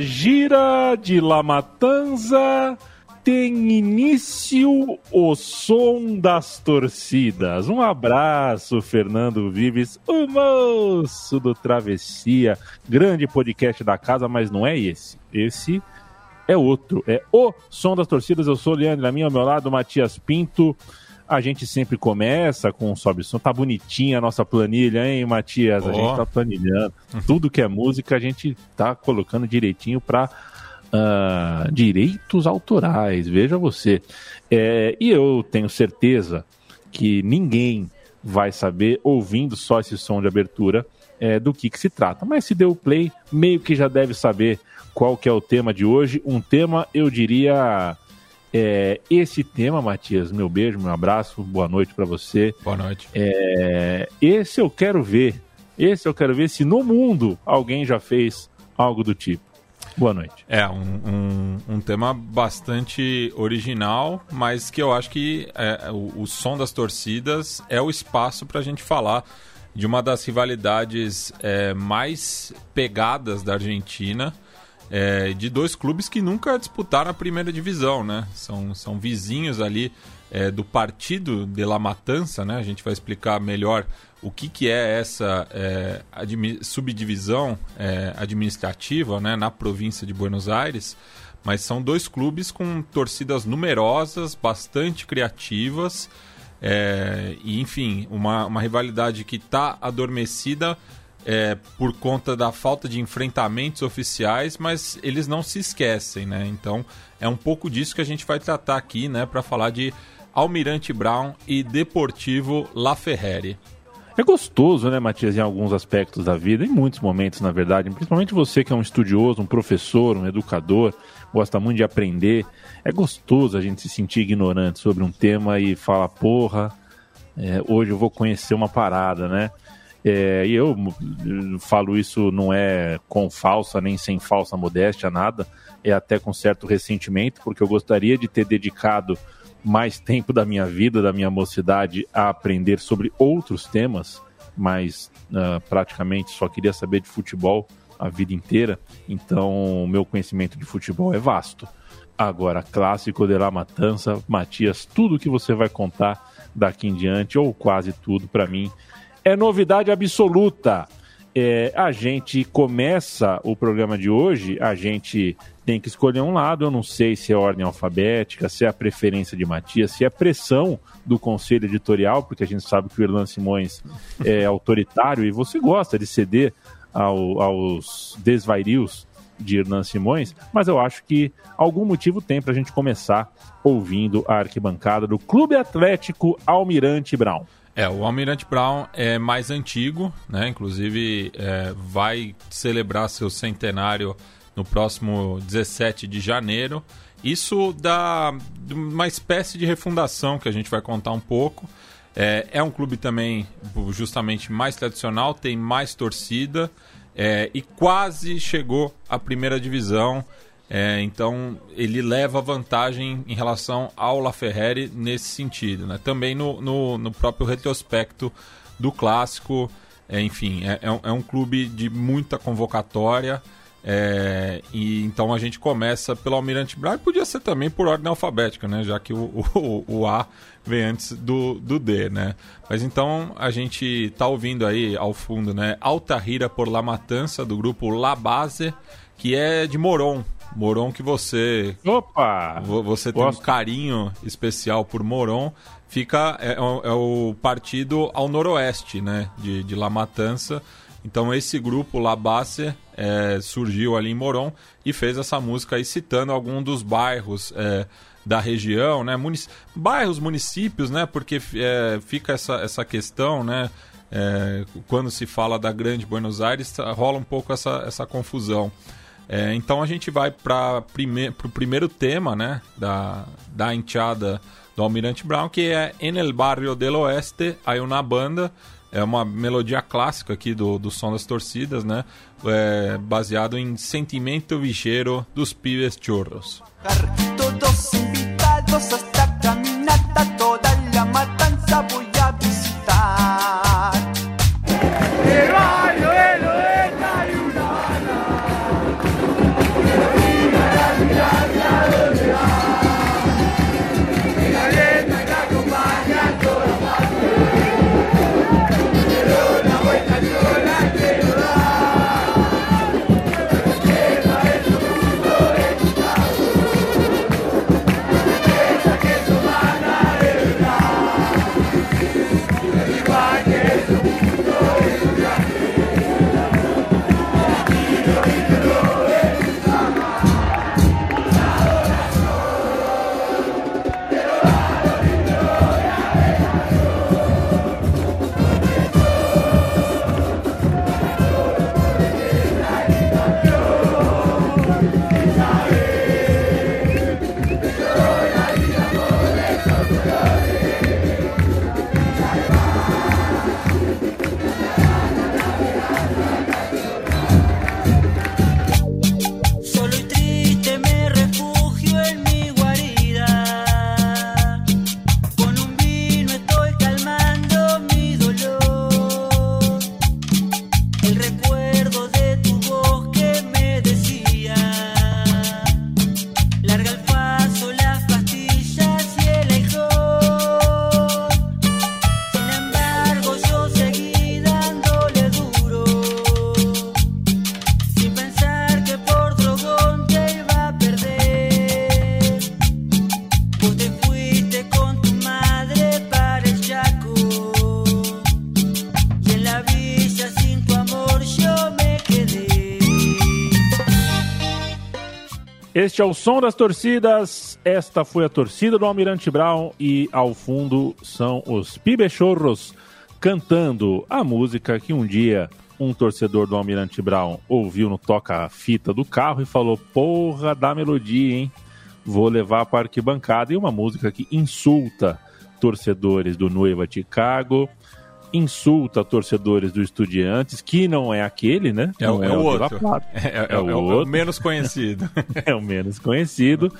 gira de La Matanza tem início o som das torcidas. Um abraço, Fernando Vives, o moço do Travessia, grande podcast da casa, mas não é esse. Esse é outro, é o som das torcidas. Eu sou o Leandro, a minha ao meu lado, Matias Pinto. A gente sempre começa com um sobe som. Tá bonitinha a nossa planilha, hein, Matias? A Ó. gente tá planilhando. Tudo que é música a gente tá colocando direitinho para direitos autorais. Veja você. É, e eu tenho certeza que ninguém vai saber, ouvindo só esse som de abertura, é, do que, que se trata. Mas se deu play, meio que já deve saber qual que é o tema de hoje. Um tema, eu diria, é, esse tema, Matias, meu beijo, meu abraço, boa noite para você. Boa noite. É, esse eu quero ver. Esse eu quero ver se no mundo alguém já fez algo do tipo. Boa noite. É, um, um, um tema bastante original, mas que eu acho que é, o, o som das torcidas é o espaço para a gente falar de uma das rivalidades é, mais pegadas da Argentina, é, de dois clubes que nunca disputaram a primeira divisão, né? São, são vizinhos ali é, do Partido de La Matança, né? A gente vai explicar melhor o que, que é essa é, subdivisão é, administrativa né, na província de Buenos Aires, mas são dois clubes com torcidas numerosas, bastante criativas, é, e enfim, uma, uma rivalidade que está adormecida é, por conta da falta de enfrentamentos oficiais, mas eles não se esquecem, né? Então é um pouco disso que a gente vai tratar aqui, né, para falar de Almirante Brown e Deportivo La Ferreri. É gostoso, né, Matias, em alguns aspectos da vida, em muitos momentos, na verdade. Principalmente você que é um estudioso, um professor, um educador, gosta muito de aprender. É gostoso a gente se sentir ignorante sobre um tema e falar, porra, é, hoje eu vou conhecer uma parada, né? É, e eu eh, falo isso não é com falsa nem sem falsa modéstia, nada. É até com certo ressentimento, porque eu gostaria de ter dedicado mais tempo da minha vida, da minha mocidade, a aprender sobre outros temas, mas ah, praticamente só queria saber de futebol a vida inteira. Então, o meu conhecimento de futebol é vasto. Agora, clássico de La Matança, Matias, tudo que você vai contar daqui em diante, ou quase tudo, para mim, é novidade absoluta. É, a gente começa o programa de hoje, a gente tem que escolher um lado. Eu não sei se é ordem alfabética, se é a preferência de Matias, se é pressão do conselho editorial, porque a gente sabe que o Irlan Simões é autoritário e você gosta de ceder ao- aos desvairios de Hernan Simões, mas eu acho que algum motivo tem para a gente começar ouvindo a arquibancada do Clube Atlético Almirante Brown. É, o Almirante Brown é mais antigo, né? Inclusive é, vai celebrar seu centenário no próximo 17 de janeiro. Isso dá uma espécie de refundação que a gente vai contar um pouco. É, é um clube também justamente mais tradicional, tem mais torcida é, e quase chegou à primeira divisão. É, então ele leva vantagem em relação ao La Ferrari nesse sentido. Né? Também no, no, no próprio retrospecto do clássico. É, enfim, é, é um, é clube de muita convocatória. É, e então a gente começa pelo Almirante Brown e podia ser também por ordem alfabética, né? Já que o, o, o A vem antes do, do D, né? Mas então a gente tá ouvindo aí ao fundo, né? Alta Rira por La Matança, do grupo La Base, que é de Moron. Moron que você Opa! vo- você tem Gosto. um carinho especial por Moron. Fica é, é o- é o partido ao noroeste, né? De, de La Matança. Então esse grupo La Base é, surgiu ali em Moron e fez essa música aí citando algum dos bairros é, da região, né? Munic... Bairros, municípios, né? Porque é, fica essa, essa questão, né? É, quando se fala da Grande Buenos Aires, rola um pouco essa, essa confusão. É, então a gente vai para prime o primeiro tema né, da, da enteada do Almirante Brown, que é En el Barrio del Oeste, aí uma banda, é uma melodia clássica aqui do, do Som das Torcidas, né? É, baseado em Sentimento Vicheiro dos Pibes Churros. Todos Este é o som das torcidas. Esta foi a torcida do Almirante Brown e ao fundo são os Pibechorros cantando a música que um dia um torcedor do Almirante Brown ouviu no toca-fita do carro e falou: Porra da melodia, hein? Vou levar para arquibancada. E uma música que insulta torcedores do Nueva Chicago, insulta torcedores do Estudiantes, que não é aquele, né? É, não é, é o outro. É, é, é, o, outro. o menos conhecido. é o menos conhecido.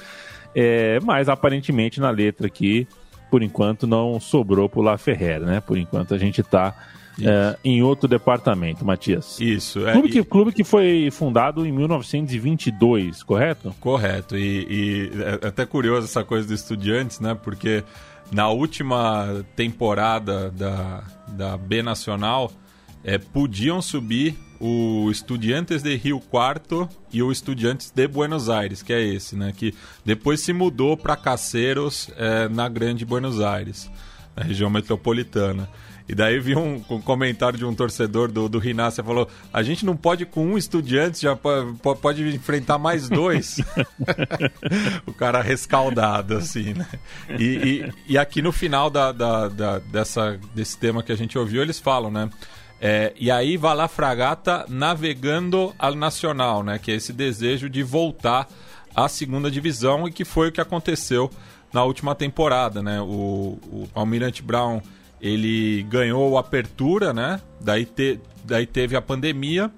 É, mas aparentemente na letra aqui, por enquanto, não sobrou pro La Ferrer, né? Por enquanto a gente está é, em outro departamento, Matias. Isso. É, clube, que, clube que foi fundado em 1922, correto? Correto. E, e é até curioso essa coisa dos estudiantes, né? Porque na última temporada da, da B Nacional, é, podiam subir o Estudiantes de Rio Quarto e o Estudiantes de Buenos Aires, que é esse, né? Que depois se mudou para Caceiros, é, na Grande Buenos Aires, na região metropolitana. E daí vi um, um, comentário de um torcedor do, do Rinácia falou: a gente não pode com um estudante, já pode, enfrentar mais dois. o cara rescaldado, assim, né? E, e, e aqui no final da, da, da, dessa, desse tema que a gente ouviu, eles falam, né? É, e aí vai lá Fragata navegando al Nacional, né? Que é esse desejo de voltar à segunda divisão e que foi o que aconteceu na última temporada, né? O, o Almirante Brown ele ganhou a apertura, né? Daí, te, daí teve a pandemia.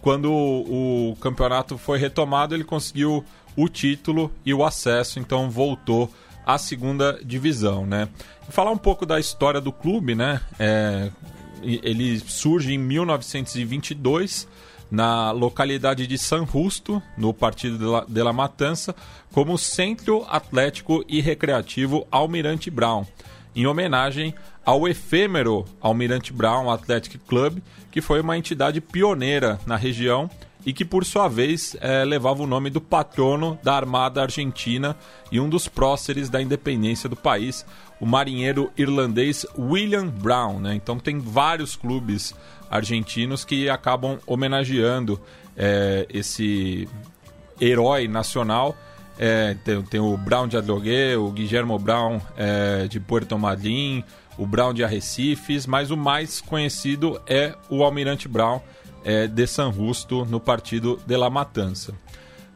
Quando o, o campeonato foi retomado, ele conseguiu o título e o acesso, então voltou à segunda divisão, né? Falar um pouco da história do clube, né? É, ele surge em 1922 na localidade de San Justo, no Partido de La, de la Matança, como Centro Atlético e Recreativo Almirante Brown, em homenagem ao efêmero Almirante Brown Athletic Club, que foi uma entidade pioneira na região e que, por sua vez, é, levava o nome do patrono da Armada Argentina e um dos próceres da independência do país, o marinheiro irlandês William Brown. Né? Então, tem vários clubes argentinos que acabam homenageando é, esse herói nacional É, tem, tem, o Brown de Adrogué, o Guillermo Brown é, de Puerto Madryn, o Brown de Arrecifes, mas o mais conhecido é o Almirante Brown é, de San Justo no partido de La Matança.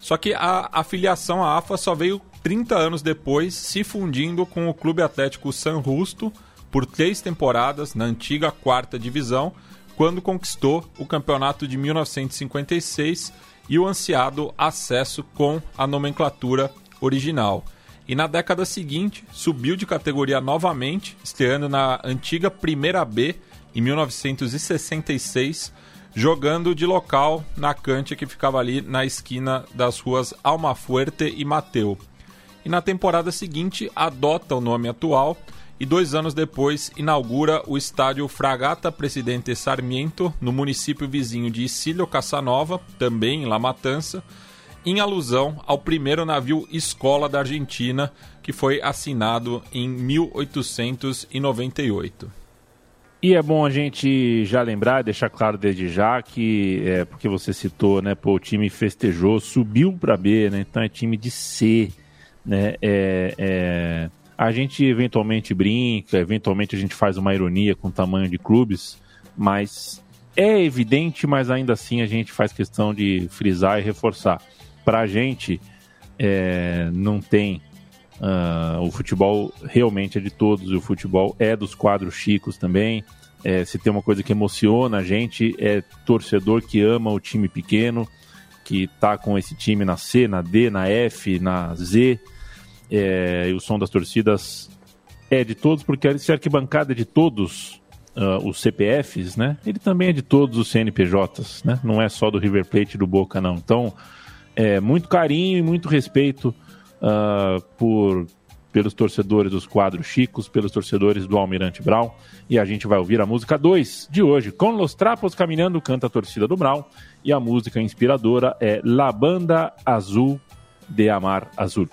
Só que a, a filiação à AFA só veio 30 anos depois, se fundindo com o Clube Atlético San Justo por três temporadas na antiga quarta divisão, quando conquistou o campeonato de 1956 e o ansiado acesso com a nomenclatura original. E na década seguinte, subiu de categoria novamente, estreando na antiga Primeira B em 1966, jogando de local na cancha que ficava ali na esquina das ruas Almafuerte e Mateu. E na temporada seguinte, adota o nome atual e dois anos depois inaugura o estádio Fragata Presidente Sarmiento, no município vizinho de Isílio Casanova, também em La Matança, em alusão ao primeiro navio escola da Argentina, que foi assinado em 1898. E é bom a gente já lembrar, deixar claro desde já que, é, porque você citou, né, pô, o time festejou, subiu para B, né, então é time de C, né, é, é, a gente eventualmente brinca, eventualmente a gente faz uma ironia com o tamanho de clubes, mas é evidente, mas ainda assim a gente faz questão de frisar e reforçar. Para a gente, é, não tem. Uh, o futebol realmente é de todos, o futebol é dos quadros chicos também. É, se tem uma coisa que emociona a gente, é torcedor que ama o time pequeno, que tá com esse time na C, na D, na F, na Z é, o som das torcidas é de todos, porque se a arquibancada é de todos uh, os CPFs, né? Ele também é de todos os CNPJs, né? Não é só do River Plate e do Boca, não. Então, é, muito carinho e muito respeito uh, por pelos torcedores dos quadros chicos, pelos torcedores do Almirante Brown. E a gente vai ouvir a música 2 de hoje, Com Los Trapos Caminhando, canta a torcida do Brown. E a música inspiradora é La Banda Azul de Amar Azul.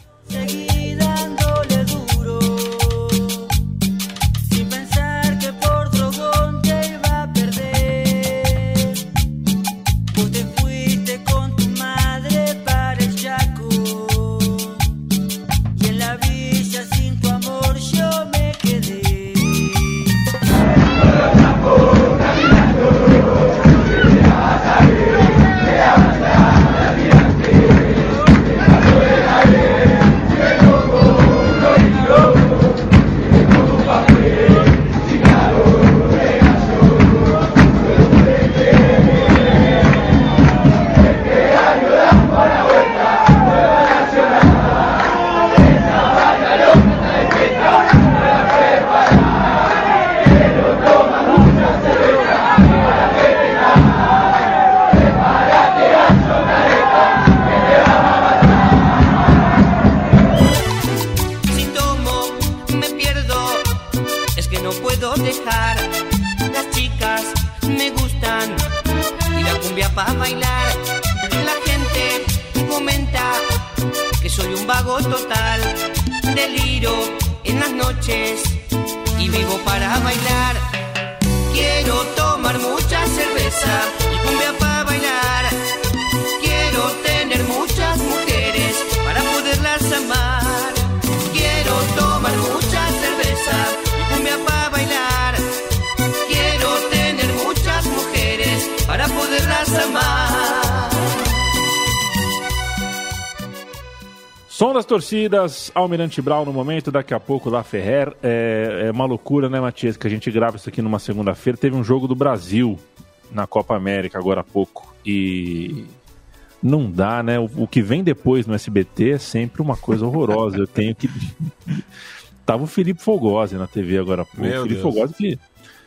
vago total, deliro en las noches y vivo para bailar. Quiero tomar mucha cerveza y cumbia para bailar. Quiero tener muchas mujeres para poderlas amar. Quiero tomar mucha cerveza y cumbia para bailar. Quiero tener muchas mujeres para poderlas amar. Som das torcidas, Almirante Brown no momento, daqui a pouco lá Ferrer. É, é uma loucura, né, Matias, que a gente grava isso aqui numa segunda-feira. Teve um jogo do Brasil na Copa América agora há pouco. E não dá, né? O, o, que vem depois no SBT é sempre uma coisa horrorosa. Eu tenho que. Tava o Felipe Fogosi na TV agora há pouco. Meu Felipe Deus. Fogosi que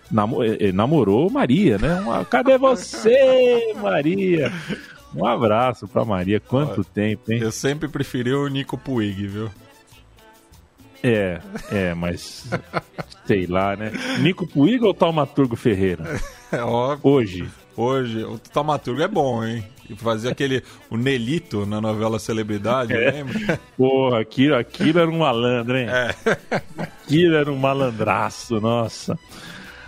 namo, eh, namorou Maria, né? Uma, Cadê você, Maria? Um abraço pra Maria. Quanto Olha, tempo, hein? Eu sempre preferi o Nico Puig, viu? É, é, mas sei lá, né? Nico Puig ou Taumaturgo Ferreira? É óbvio. Hoje. Hoje, o Taumaturgo é bom, hein? E fazia aquele, o Nelito na novela Celebridade, É. lembra? Porra, aquilo, aquilo era um malandro, hein? É. Aquilo era um malandraço, nossa.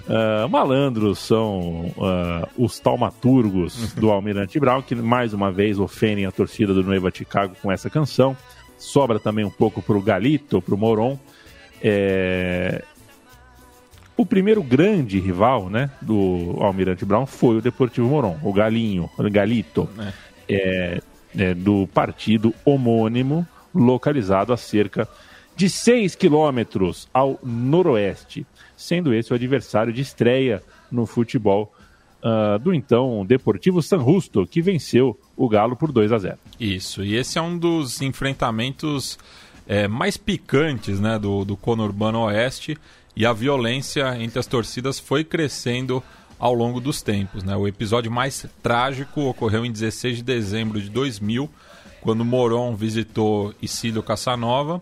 Ah, malandros são ah, os taumaturgos do Almirante Brown, que mais uma vez ofendem a torcida do Nueva Chicago com essa canção. sobra também um pouco para o Galito, para o Moron. É... O primeiro grande rival né, do Almirante Brown foi o Deportivo Moron, o Galinho, o Galito, é. É, é, do partido homônimo, localizado a cerca de 6 quilômetros ao noroeste, sendo esse o adversário de estreia no futebol uh, do então Deportivo San Justo, que venceu o Galo por 2 a 0. Isso, e esse é um dos enfrentamentos é, mais picantes né, do, do conurbano oeste e a violência entre as torcidas foi crescendo ao longo dos tempos. Né? O episódio mais trágico ocorreu em 16 de dezembro de 2000, quando Moron visitou Isílio Casanova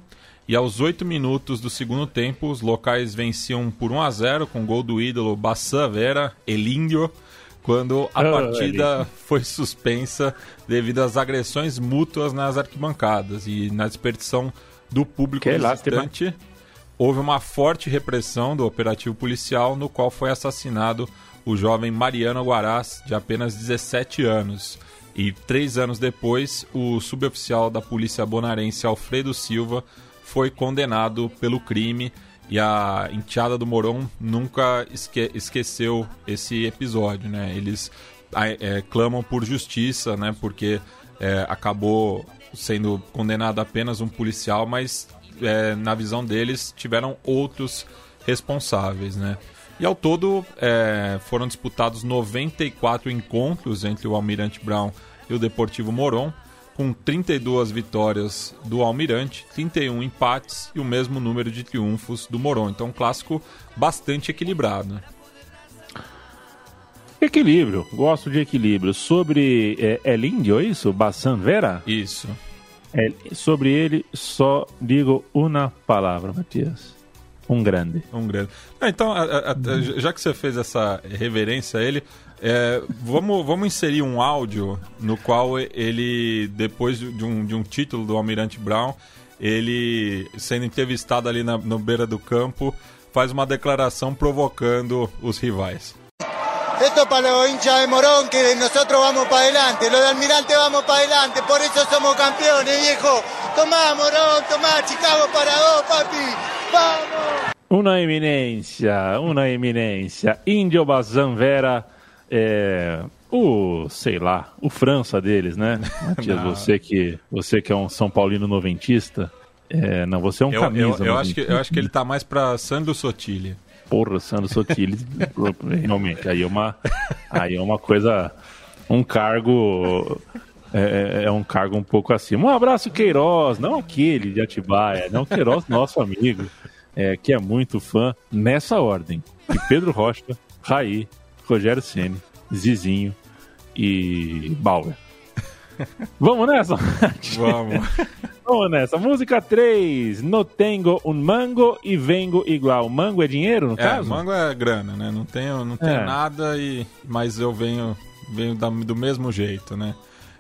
e aos 8 minutos do segundo tempo os locais venciam por 1 a 0 com gol do ídolo Bassan Vera Elíndio, quando a oh, partida foi suspensa devido às agressões mútuas nas arquibancadas e na dispersão do público que visitante. Houve uma forte repressão do operativo policial no qual foi assassinado o jovem Mariano Guarás, de apenas 17 anos. E três anos depois, o suboficial da polícia bonarense Alfredo Silva foi condenado pelo crime e a enteada do Moron nunca esque esqueceu esse episódio, né? Eles é, clamam por justiça, né? Porque é, acabou sendo condenado apenas um policial, mas é, na visão deles tiveram outros responsáveis, né? E ao todo é, foram disputados 94 encontros entre o Almirante Brown e o Deportivo Moron, com 32 vitórias do Almirante, 31 empates e o mesmo número de triunfos do Moron. Então, um clássico bastante equilibrado. Equilíbrio, gosto de equilíbrio. Sobre é, El Índio, é isso? Bassan Vera? Isso. É, sobre ele, só digo uma palavra, Matias. Um grande. Um grande. Ah, então, a, a, a, já que você fez essa reverência a ele, é, vamos, vamos inserir um áudio no qual ele, depois de um, de um título do Almirante Brown, ele sendo entrevistado ali na, no beira do campo, faz uma declaração provocando os rivais. Esto para los hinchas de Morón, que nosotros vamos para adelante, los de Almirante vamos para adelante, por eso somos campeones, viejo. Tomá, Morón, tomá, Chicago para dos, papi. Vamos! Una eminência, uma eminência. Índio Bazan Vera é, o, sei lá, o França deles, né? Matias, você que, você que é um São Paulino noventista, é, não, você é um eu, camisa. Eu, eu acho que, eu acho que ele tá mais pra Sandro Sotile. Porra, Sandro Sotile, realmente, aí é uma, aí é uma coisa, um cargo... É, é, é, um cargo um pouco acima. Um abraço, Queiroz, não aquele de Atibaia, não Queiroz, nosso amigo, é, que é muito fã, nessa ordem. De Pedro Rocha, Raí, Rogério Ceni, Zizinho e Bauer. Vamos nessa? Vamos. Vamos nessa. Música 3. No tengo um mango e vengo igual. Mango é dinheiro, no é, caso? mango é grana, né? Não tenho, não tenho é. nada, e, mas eu venho, venho da, do mesmo jeito, né?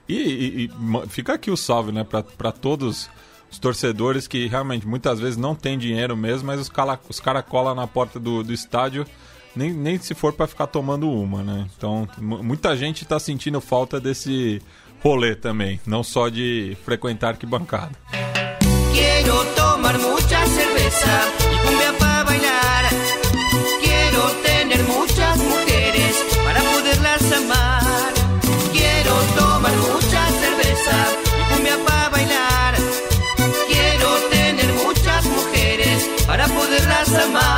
E, e, e, fica aqui o salve, né? Para todos os torcedores que realmente muitas vezes não têm dinheiro mesmo, mas os caras os cara colam na porta do, do estádio nem, nem se for para ficar tomando uma, né? Então, muita gente está sentindo falta desse rolê também, não só de frequentar arquibancada. Quero tomar muita cerveza e cumbia para bailar. Quero ter muitas mulheres para poderlas amar. Quero tomar muita cerveza e cumbia para bailar. Quero ter muitas mulheres para poderlas amar.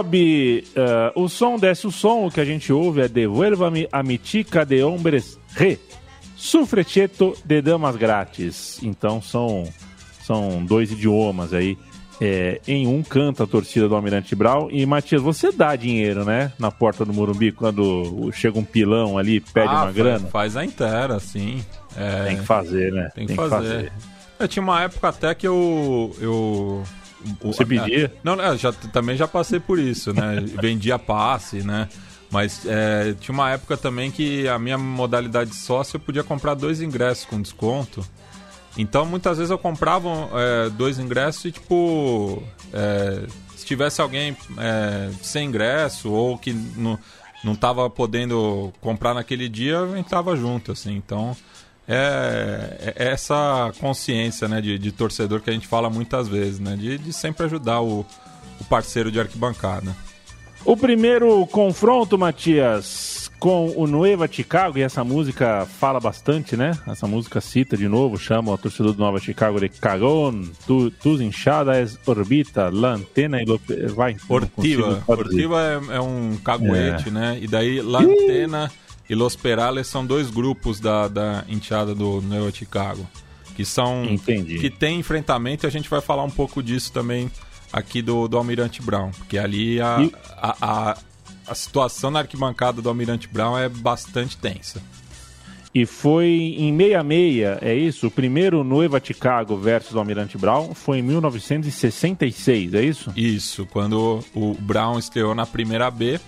Sobe eh, o som, desce o som, o que a gente ouve é Devuelva-me a Mitica de Hombres Re. Sufrecheto de Damas Grátis. Então são, são dois idiomas aí. É, em um canta a torcida do Almirante Brau. E Matias, você dá dinheiro, né? Na porta do Morumbi, quando chega um pilão ali pede Ah, uma grana. Faz a inteira, sim. É, Tem que fazer, né? Tem que fazer. Eu tinha uma época até que eu. eu o- Você pedia? Não, não, eu já, também já passei por isso, né? Vendia passe, né? Mas é, tinha uma época também que a minha modalidade sócio eu podia comprar dois ingressos com desconto. Então muitas vezes eu comprava é, dois ingressos e tipo. é, se tivesse alguém é, sem ingresso ou que não, não tava podendo comprar naquele dia, eu entrava junto, assim. Então é, é essa consciência né, de, de torcedor que a gente fala muitas vezes, né? De, de sempre ajudar o, o parceiro de arquibancada. O primeiro confronto, Matias, com o Nueva Chicago, e essa música fala bastante, né? Essa música cita de novo, chama o torcedor do Nova Chicago de cagón, tu, tus hinchadas orbita, la antena e lo... Vai, Ortiva. Ortiva é, é um caguete, né? E daí Lantena e Los Perales são dois grupos da, da enteada do Neo Chicago. Que são. Entendi. Que tem enfrentamento e a gente vai falar um pouco disso também aqui do, do Almirante Brown. Porque ali a, E- a, a, a situação na arquibancada do Almirante Brown é bastante tensa. E foi em 66, é isso? O primeiro Nueva Chicago versus o Almirante Brown foi em 1966, é isso? Isso, quando o Brown estreou na primeira B.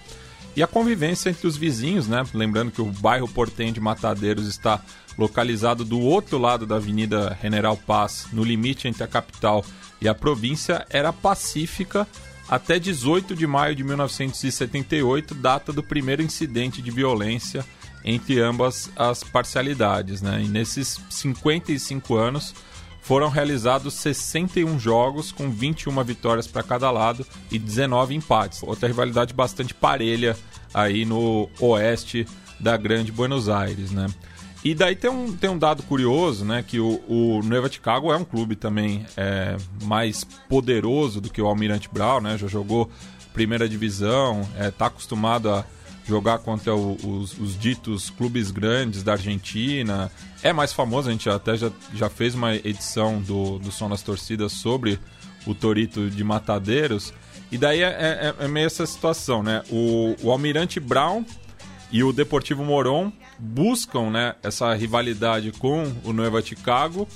E a convivência entre os vizinhos, né? Lembrando que o bairro portenho de Matadeiros está localizado do outro lado da Avenida General Paz, no limite entre a capital e a província, era pacífica até 18 de maio de 1978, data do primeiro incidente de violência entre ambas as parcialidades, né? E nesses 55 anos, foram realizados 61 jogos com 21 vitórias para cada lado e 19 empates. Outra rivalidade bastante parelha aí no oeste da Grande Buenos Aires, né? E daí tem um, tem um dado curioso, né? Que o, o Chicago é um clube também é, mais poderoso do que o Almirante Brown, né? Já jogou primeira divisão, é, tá acostumado a jogar contra o- os, os ditos clubes grandes da Argentina. É mais famoso, a gente até já, já fez uma edição do, do Som das Torcidas sobre o Torito de Matadeiros. E daí é, é- é meio essa situação, né? O, o Almirante Brown e o Deportivo Moron buscam né, essa rivalidade com o Nueva Chicago,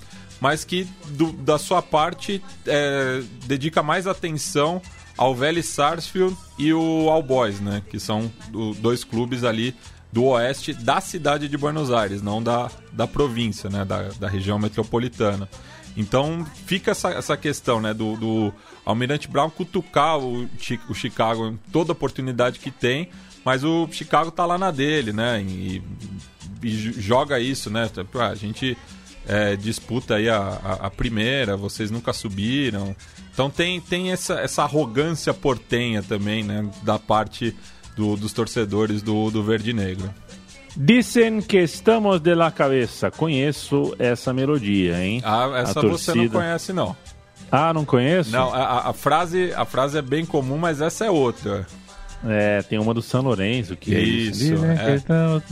mas que do- da sua parte é, dedica mais atenção ao Vélez Sarsfield e o All Boys, né, que são do- dois clubes ali do oeste da cidade de Buenos Aires, não da, da província, né, da, da região metropolitana. Então fica essa, essa questão, né, do, do Almirante Brown cutucar o, o Chicago em toda oportunidade que tem, mas o Chicago tá lá na dele, né? E, e joga isso, né? Tipo, ah, A gente é, disputa aí a, a, a primeira, vocês nunca subiram. Então tem, tem essa, essa arrogância portenha também, né? Da parte do- dos torcedores do, do Verde Negro. Dicen que estamos de la cabeça. Conheço essa melodia, hein? Ah, essa A você não torcida. conhece, não. Ah, não conheço? Não, a, a- frase, a frase é bem comum, mas essa é outra. É, tem uma do São Lourenço que é isso. Isso, Dicen é. que estamos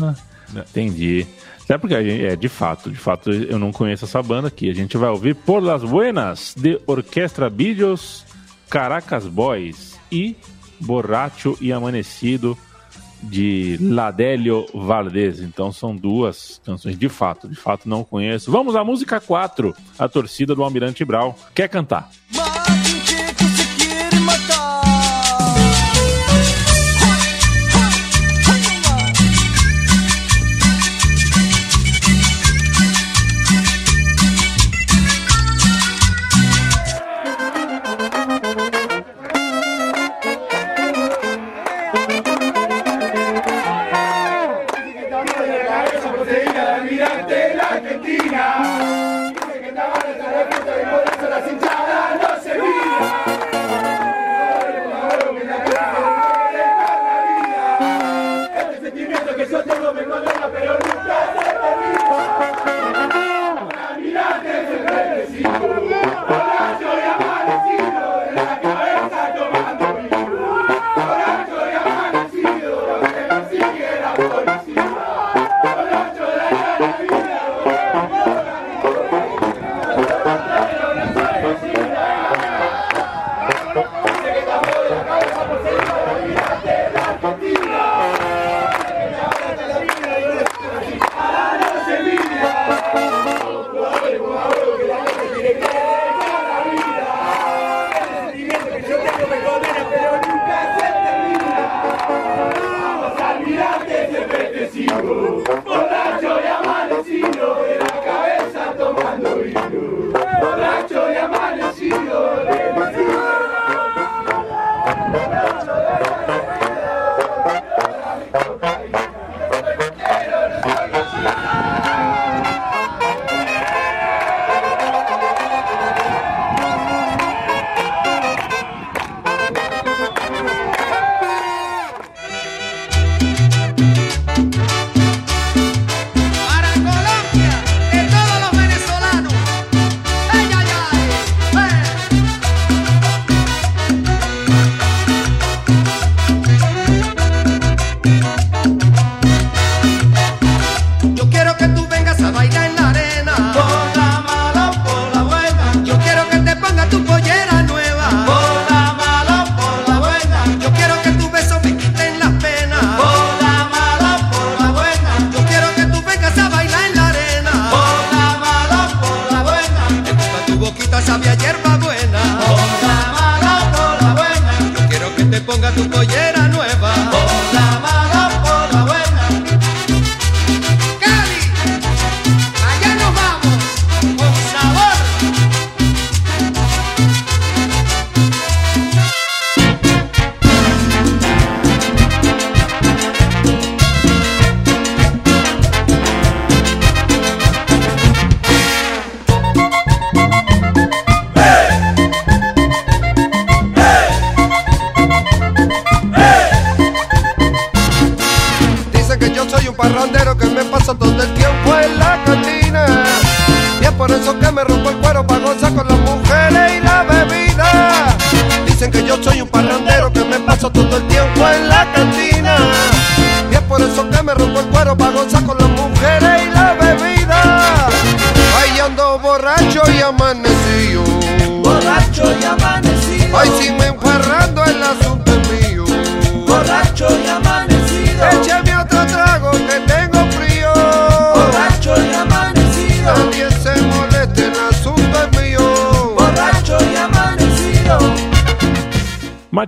Entendi. Até porque é, de fato, de fato, eu não conheço essa banda aqui. A gente vai ouvir Por las Buenas, de Orquestra Billos, Caracas Boys e Borracho e Amanecido, de Ladélio Valdez. Então são duas canções de fato, de fato não conheço. Vamos à música 4, a torcida do Almirante Brau. Quer cantar? Machinche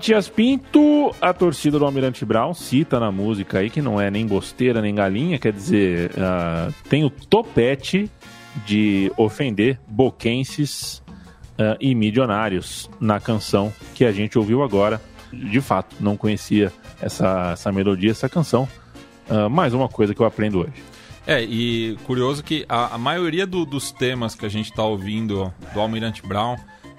Matias Pinto, a torcida do Almirante Brown, cita na música aí que não é nem bosteira nem galinha, quer dizer, ah, tem o topete de ofender boquenses uh, e milionários na canção que a gente ouviu agora. De fato, não conhecia essa, essa melodia, essa canção. Uh, mais uma coisa que eu aprendo hoje. É, e curioso que a, a maioria do, dos temas que a gente está ouvindo do Almirante Brown,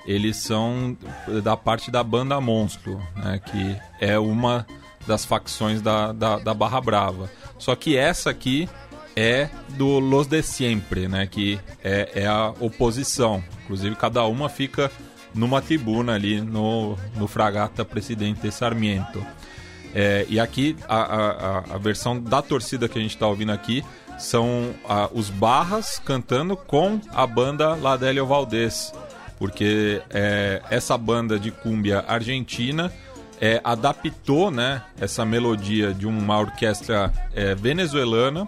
eles são da parte da banda Monstro, né, que é uma das facções da, da, da Barra Brava. Só que essa aqui é do Los de Siempre, né, que é, é a oposição. Inclusive, cada uma fica numa tribuna ali no, no Fragata Presidente Sarmiento. É, e aqui, a, a, a, versão da torcida que a gente está ouvindo aqui são a, os Barras cantando com a banda Ladélio Valdez, porque é, essa banda de cúmbia argentina é, adaptou né, essa melodia de uma orquestra é, venezuelana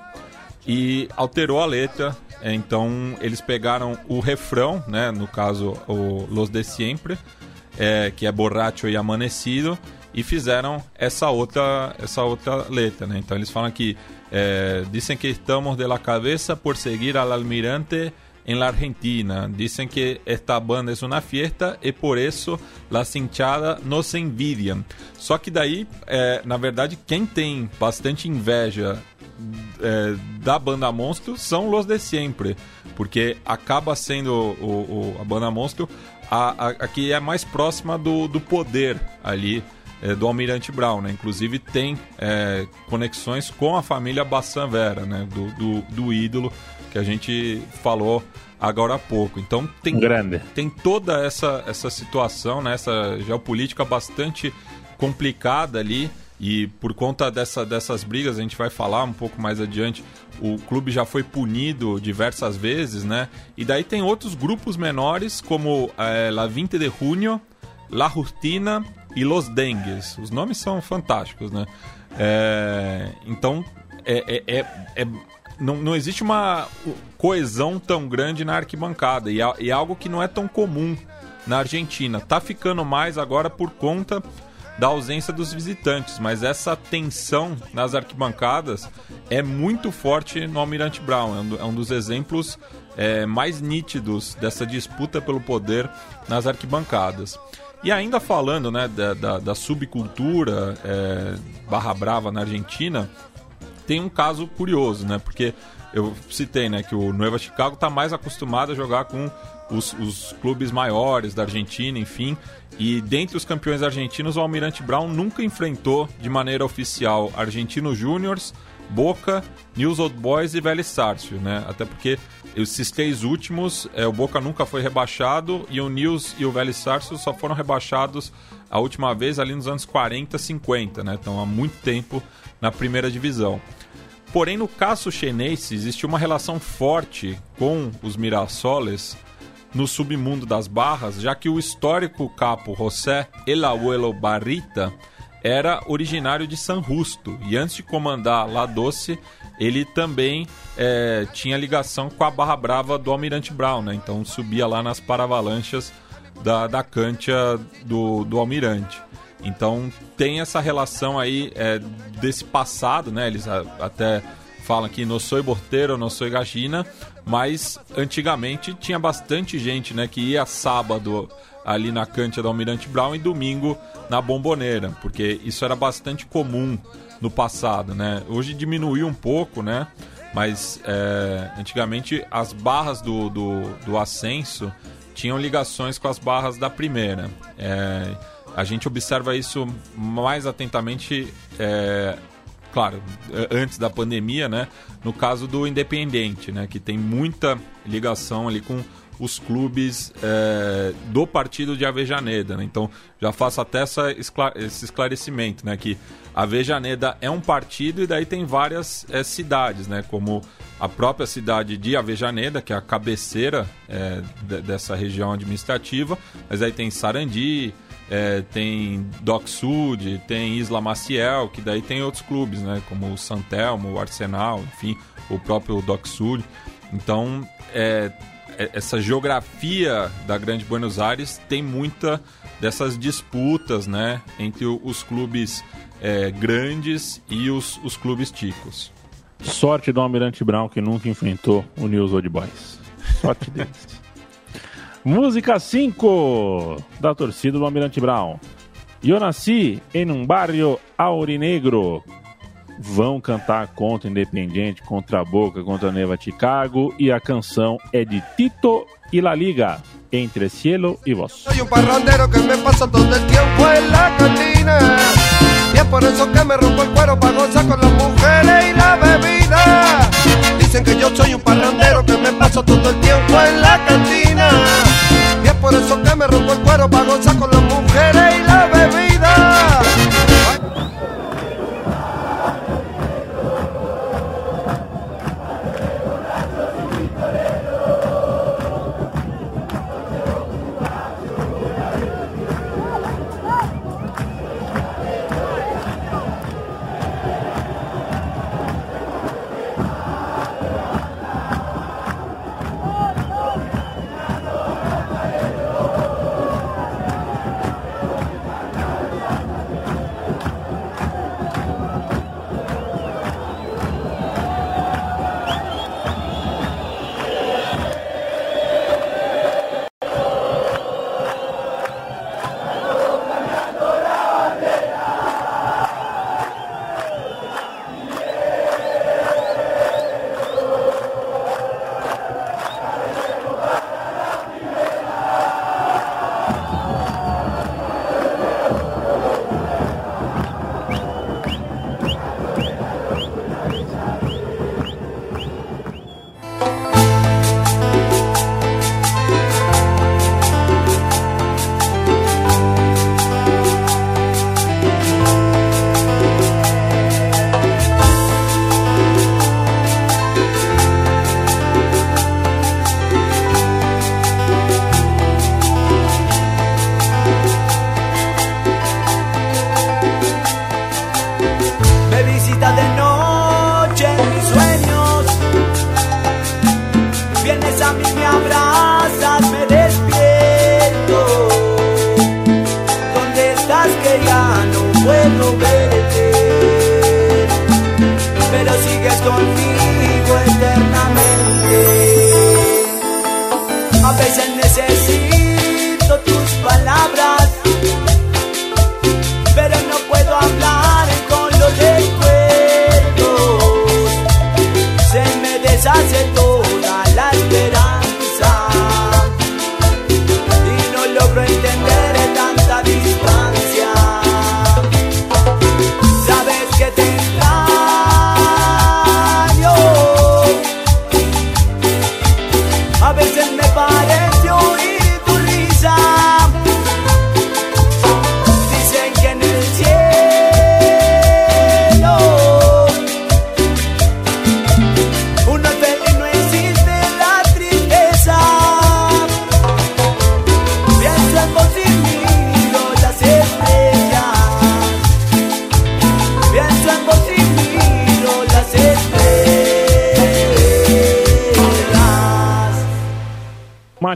e alterou a letra. É, então eles pegaram o refrão, né, no caso o Los de Siempre, é, que é Borracho e Amanecido, e fizeram essa outra, essa outra letra. Né? Então eles falam que é, dizem que estamos de la cabeza por seguir al almirante en la Argentina. Dicen que esta banda es una fiesta e por isso las hinchadas nos envidiam. Só que daí, é, na verdade, quem tem bastante inveja é, da banda Monstro são los de sempre, porque acaba sendo o, o a banda Monstro a, a, a, que é mais próxima do, do poder ali é, do Almirante Brown, né? Inclusive tem é, conexões com a família Bassan Vera, né? Do, do, do, ídolo que a gente falou agora há pouco. Então tem, Grande. tem toda essa, essa situação, né? essa geopolítica bastante complicada ali. E por conta dessa, dessas brigas, a gente vai falar um pouco mais adiante, o clube já foi punido diversas vezes, né? E daí tem outros grupos menores, como é, La 20 de Junio, La Justina e Los Dengues. Os nomes são fantásticos, né? É, então, é, é, é, é não, não existe uma coesão tão grande na arquibancada e é, é algo que não é tão comum na Argentina. Tá ficando mais agora por conta da ausência dos visitantes, mas essa tensão nas arquibancadas é muito forte no Almirante Brown. É um, é dos exemplos é, mais nítidos dessa disputa pelo poder nas arquibancadas. E ainda falando né, da, da, da subcultura é, barra brava na Argentina, tem um caso curioso, né? Porque eu citei né, que o Nueva Chicago está mais acostumado a jogar com os, os, clubes maiores da Argentina, enfim. E dentre os campeões argentinos, o Almirante Brown nunca enfrentou de maneira oficial Argentino Júniors, Boca, News Old Boys e Vélez Sarsfield, né? Até porque esses três últimos, é, o Boca nunca foi rebaixado e o News e o Vélez Sarsfield só foram rebaixados a última vez ali nos anos 40, 50, né? Então há muito tempo na primeira divisão. Porém, no caso chinês, existe uma relação forte com os Mirassoles no submundo das barras, já que o histórico capo José El Abuelo Barrita era originário de San Justo e antes de comandar La Doce, ele também é, tinha ligação com a Barra Brava do Almirante Brown, né? Então subia lá nas paravalanchas da, da cancha do, do Almirante. Então tem essa relação aí é, desse passado, né? Eles a, até falam que não sou borteiro, não sou gajina, mas antigamente tinha bastante gente, né, que ia sábado ali na cancha do Almirante Brown e domingo na Bomboneira, porque isso era bastante comum no passado, né? Hoje diminuiu um pouco, né? Mas é, antigamente as barras do, do, do ascenso tinham ligações com as barras da primeira. É, a gente observa isso mais atentamente, é, claro, antes da pandemia, né? No caso do Independente, né? Que tem muita ligação ali com os clubes é, do partido de Avejaneda. Né? Então, já faço até essa, esse esclarecimento, né? Que Avejaneda é um partido e daí tem várias é, cidades, né? Como a própria cidade de Avejaneda, que é a cabeceira é, dessa região administrativa, mas aí tem Sarandi, é, tem Doc Sud, tem Isla Maciel, que daí tem outros clubes, né? Como o Santelmo, o Arsenal, enfim, o próprio Doc Sud. Então, é, essa geografia da Grande Buenos Aires tem muita dessas disputas né, entre os clubes é, grandes e os, os clubes ticos. Sorte do Almirante Brown que nunca enfrentou o News Old Boys. Sorte deles. Música 5 da torcida do Almirante Brown. Eu nasci em um barrio aurinegro. Vão cantar contra Independiente, contra a Boca, contra a Neva Chicago. E a canção é de Tito e La Liga, Entre Cielo y Vos. Soy un parrandero que me todo el tiempo en la cantina. Y es por eso que me rompo el cuero para gozar con las mujeres y la bebida. Dicen que yo soy un parrandero que me todo el tiempo en la cantina. Y es por eso que me rompo el cuero para gozar con las mujeres y la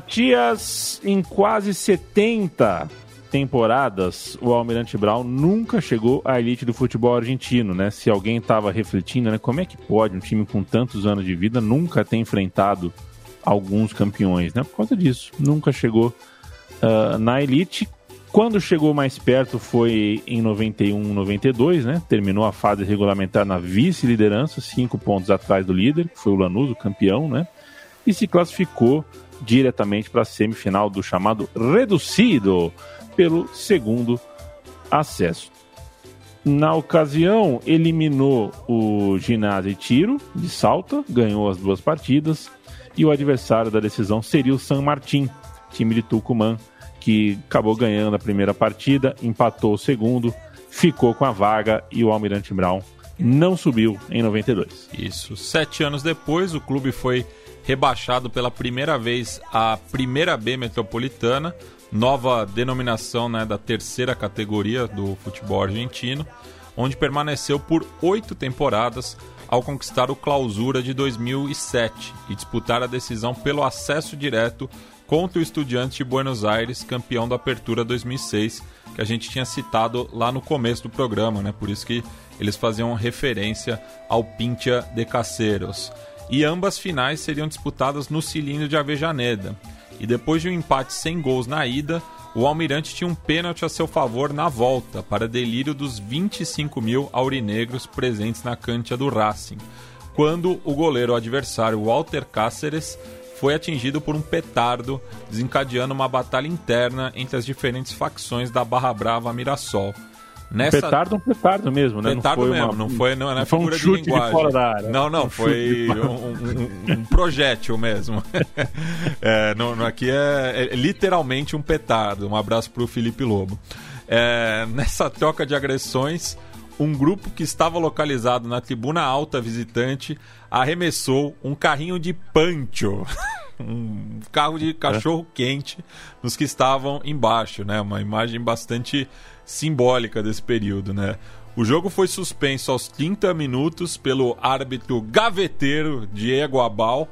Matias, em quase 70 temporadas, o Almirante Brown nunca chegou à elite do futebol argentino, né? Se alguém estava refletindo, né? Como é que pode um time com tantos anos de vida nunca ter enfrentado alguns campeões, né? Por causa disso, nunca chegou ah, na elite. Quando chegou mais perto foi em 91, 92, né? Terminou a fase regulamentar na vice-liderança, cinco pontos atrás do líder, que foi o Lanús, o campeão, né? E se classificou diretamente para a semifinal do chamado Reducido pelo segundo acesso. Na ocasião, eliminou o Ginásio e Tiro de Salta, ganhou as duas partidas e o adversário da decisão seria o San Martín, time de Tucumã, que acabou ganhando a primeira partida, empatou o segundo, ficou com a vaga e o Almirante Brown não subiu em 92. Isso. Sete anos depois, o clube foi rebaixado pela primeira vez à Primeira B Metropolitana, nova denominação né, da terceira categoria do futebol argentino, onde permaneceu por oito temporadas ao conquistar o Clausura de 2007 e disputar a decisão pelo acesso direto contra o Estudiantes de Buenos Aires, campeão da Apertura 2006, que a gente tinha citado lá no começo do programa, né? Por isso que eles faziam referência ao Pintia de Caceros. E ambas finais seriam disputadas no cilindro de Avejaneda. E depois de um empate sem gols na ida, o Almirante tinha um pênalti a seu favor na volta, para delírio dos 25 mil aurinegros presentes na cancha do Racing, quando o goleiro adversário Walter Cáceres foi atingido por um petardo, desencadeando uma batalha interna entre as diferentes facções da Barra Brava Mirassol. Nessa... Petardo é um petardo mesmo, né? Petardo não foi mesmo, uma... não foi não, não é figura um de linguagem. De fora da área. Não, não, um foi um, um, um, projétil mesmo. é, não, não, aqui é, é, literalmente um petardo. Um abraço para o Felipe Lobo. É, nessa troca de agressões, um grupo que estava localizado na tribuna alta visitante arremessou um carrinho de pancho. um carro de cachorro quente nos que estavam embaixo, né? Uma imagem bastante simbólica desse período, né? O jogo foi suspenso aos 30 minutos pelo árbitro gaveteiro Diego Abal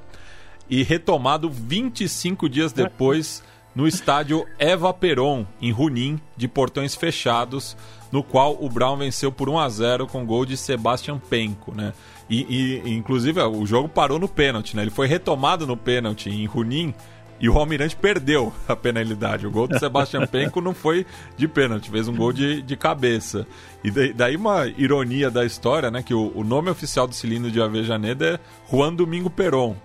e retomado 25 dias depois no estádio Eva Peron, em Runim, de portões fechados, no qual o Brown venceu por 1 a 0 com gol de Sebastian Penco, né? E, e inclusive o jogo parou no pênalti, né? Ele foi retomado no pênalti em Runim e o Almirante perdeu a penalidade. O gol do Sebastião Penco não foi de pênalti, fez um gol de, de cabeça. E daí uma ironia da história, né? Que o, o nome oficial do cilindro de Avejaneda é Juan Domingo Peron.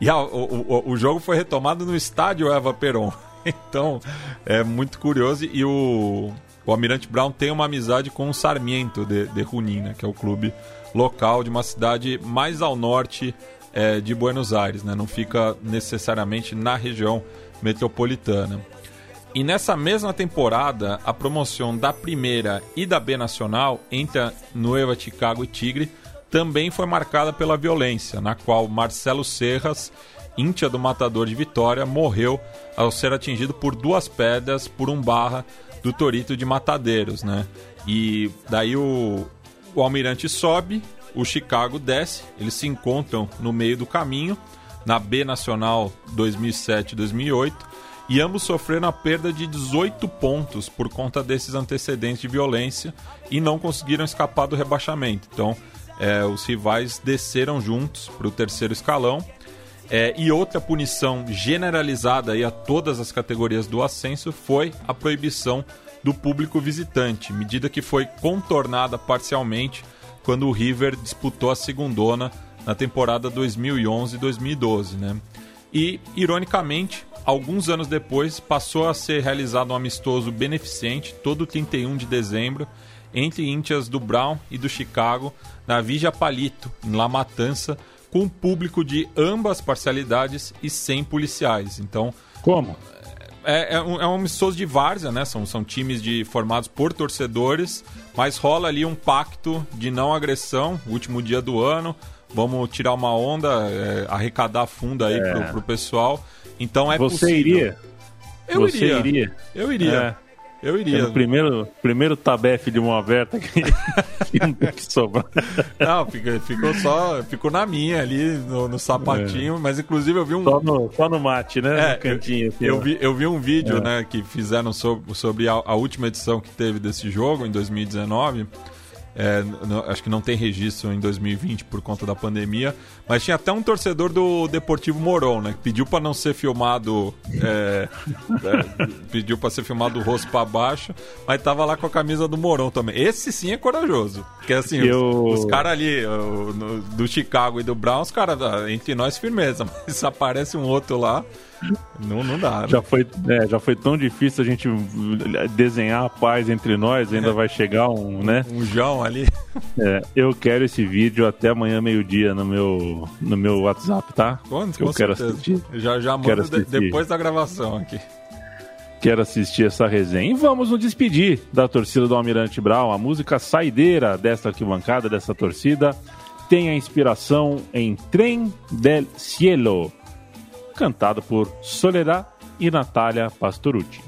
E a, o, o, o jogo foi retomado no estádio Eva Peron. Então, é muito curioso. E o, o Almirante Brown tem uma amizade com o Sarmiento de, de Junín, né, que é o clube local de uma cidade mais ao norte é, de Buenos Aires, né? não fica necessariamente na região metropolitana. E nessa mesma temporada, a promoção da primeira e da B Nacional entre Nueva Chicago e Tigre também foi marcada pela violência, na qual Marcelo Serras, íntia do matador de Vitória, morreu ao ser atingido por duas pedras por um barra do Torito de Matadeiros, né? E daí o, o almirante sobe o Chicago desce, eles se encontram no meio do caminho, na B Nacional 2007-2008, e ambos sofreram a perda de 18 pontos por conta desses antecedentes de violência e não conseguiram escapar do rebaixamento. Então, é, os rivais desceram juntos para o terceiro escalão. É, e outra punição generalizada aí a todas as categorias do ascenso foi a proibição do público visitante, medida que foi contornada parcialmente quando o River disputou a segundona na temporada 2011-2012, né? E, ironicamente, alguns anos depois, passou a ser realizado um amistoso beneficente, todo 31 de dezembro, entre íntias do Brown e do Chicago, na Vija Palito, em La Matança, com público de ambas parcialidades e sem policiais. Então. Como? É, é, um, é um amistoso de várzea, né? São, são times de, formados por torcedores, mas rola ali um pacto de não agressão, último dia do ano. Vamos tirar uma onda, é, arrecadar fundo aí é. pro, pro pessoal. Então é Você possível. iria? Eu Você iria. iria. Eu iria. É. Eu iria. É no primeiro, primeiro tabefe de uma aberta que, que sobrar. Não, ficou, ficou só. Ficou na minha ali, no, no sapatinho, é. mas inclusive eu vi um. Só no, só no mate, né? É, no cantinho. Assim, eu, vi, eu vi um vídeo, é. né, que fizeram sobre, sobre a, a última edição que teve desse jogo, em 2019. É, não, acho que não tem registro em 2020 por conta da pandemia, mas tinha até um torcedor do Deportivo Moron, né? Que pediu para não ser filmado, é, é, pediu para ser filmado o rosto para baixo, mas tava lá com a camisa do Moron também. Esse sim é corajoso, porque assim Eu... os, os caras ali o, no, do Chicago e do Brown, os caras entre nós firmeza, mas aparece um outro lá. Não, não dá. Né? Já, foi, é, já foi tão difícil a gente desenhar a paz entre nós, ainda é. vai chegar um, né? Um João ali. É, eu quero esse vídeo até amanhã, meio-dia, no meu, no meu WhatsApp, tá? Quando? Eu quero assistir. Já, já mando de, depois da gravação aqui. Quero assistir essa resenha. E vamos nos despedir da torcida do Almirante Brown. A música saideira desta arquibancada, dessa torcida, tem a inspiração em Trem del Cielo cantado por Soledad e Natália Pastorucci.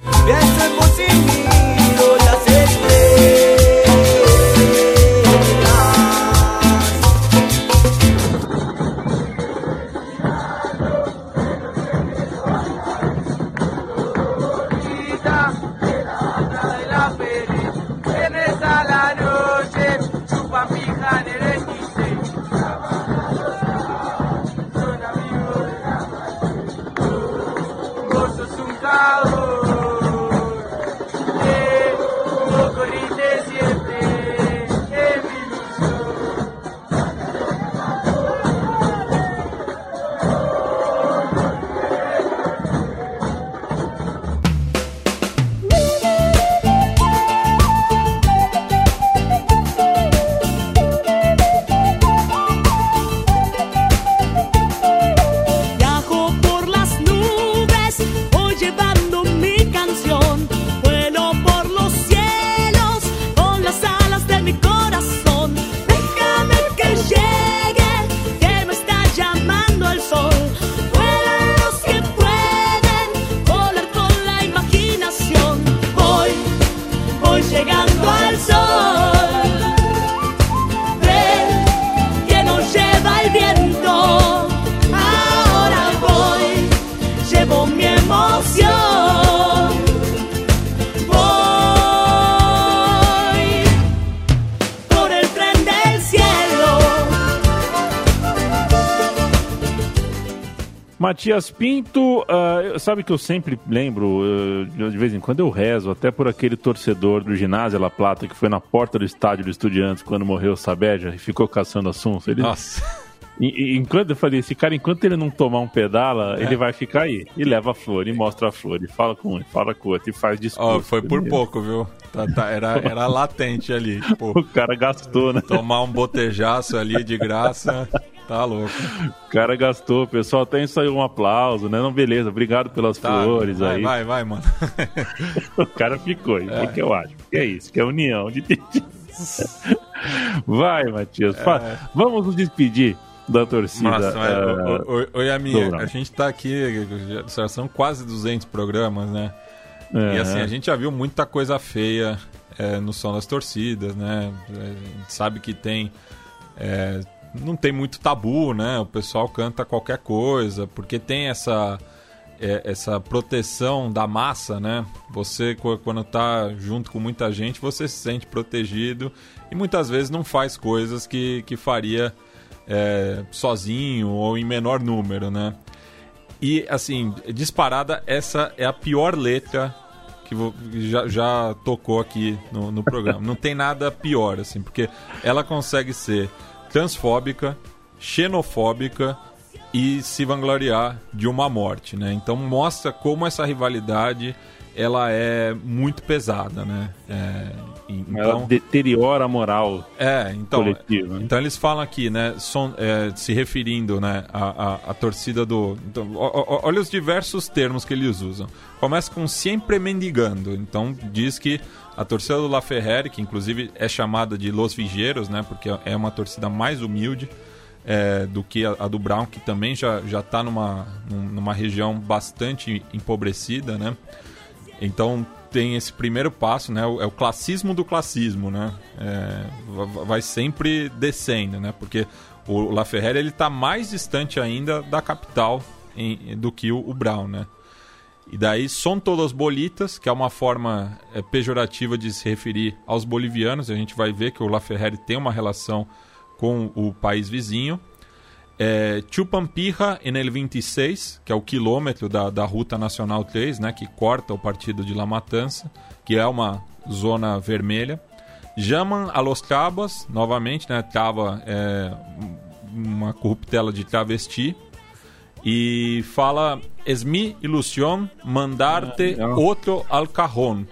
Matias Pinto, uh, sabe que eu sempre lembro, uh, de vez em quando eu rezo, até por aquele torcedor do ginásio La Plata que foi na porta do estádio do Estudiantes quando morreu o Sabeja e ficou caçando assunto. Ele... Nossa. E, enquanto eu falei, esse cara, enquanto ele não tomar um pedala, é. ele vai ficar aí. E leva a flor, e mostra a flor, e fala com um, fala com outro, e faz discurso. Oh, foi por pouco, viu? Tá, tá, era, era latente ali. Tipo, o cara gastou, né? Tomar um botejaço ali de graça. Tá louco. O cara gastou, pessoal. Tem isso aí um aplauso, né? Não, beleza, obrigado pelas tá, flores vai, aí. Vai, vai, mano. o cara ficou, é. porque eu acho. Que é isso, que é união de Vai, Matias. É. Vamos nos despedir da torcida. Nossa, mas, uh, oi, amiga, a gente tá aqui, já são quase 200 programas, né? É. E assim, a gente já viu muita coisa feia é, no som das torcidas, né? A gente sabe que tem. É, não tem muito tabu, né? O pessoal canta qualquer coisa, porque tem essa. É, essa proteção da massa, né? Você, quando tá junto com muita gente, você se sente protegido e muitas vezes não faz coisas que, que faria é, sozinho ou em menor número, né? E, assim, disparada, essa é a pior letra que já, já tocou aqui no, no programa. Não tem nada pior, assim, porque ela consegue ser transfóbica, xenofóbica e se vangloriar de uma morte, né? Então mostra como essa rivalidade ela é muito pesada, né? É, então, ela deteriora a moral é, então, coletiva. Então eles falam aqui, né? Son, é, se referindo, né? A, a, a torcida do. Então, olha os diversos termos que eles usam. Começa com sempre mendigando. Então diz que a torcida do La Ferrari, que inclusive é chamada de Los Vigeiros, né? Porque é uma torcida mais humilde. É, do que a, a, do Brown, que também já está numa, numa região bastante empobrecida, né? Então tem esse primeiro passo, né? É o classismo do classismo, né? É, vai sempre descendo, né? Porque o La Ferrari ele está mais distante ainda da capital em, do que o, o, Brown, né? E daí são todos bolitas, que é uma forma é, pejorativa de se referir aos bolivianos. A gente vai ver que o La Ferrari tem uma relação com o país vizinho é, Chupampirra en el 26, que é o quilômetro da, da Ruta Nacional 3, né, que corta o partido de La Matança, que é uma zona vermelha. Jaman a los Cabas, novamente, né, Cava é uma corruptela de travesti. E fala Esmi ilusión mandarte ah, outro al cajón.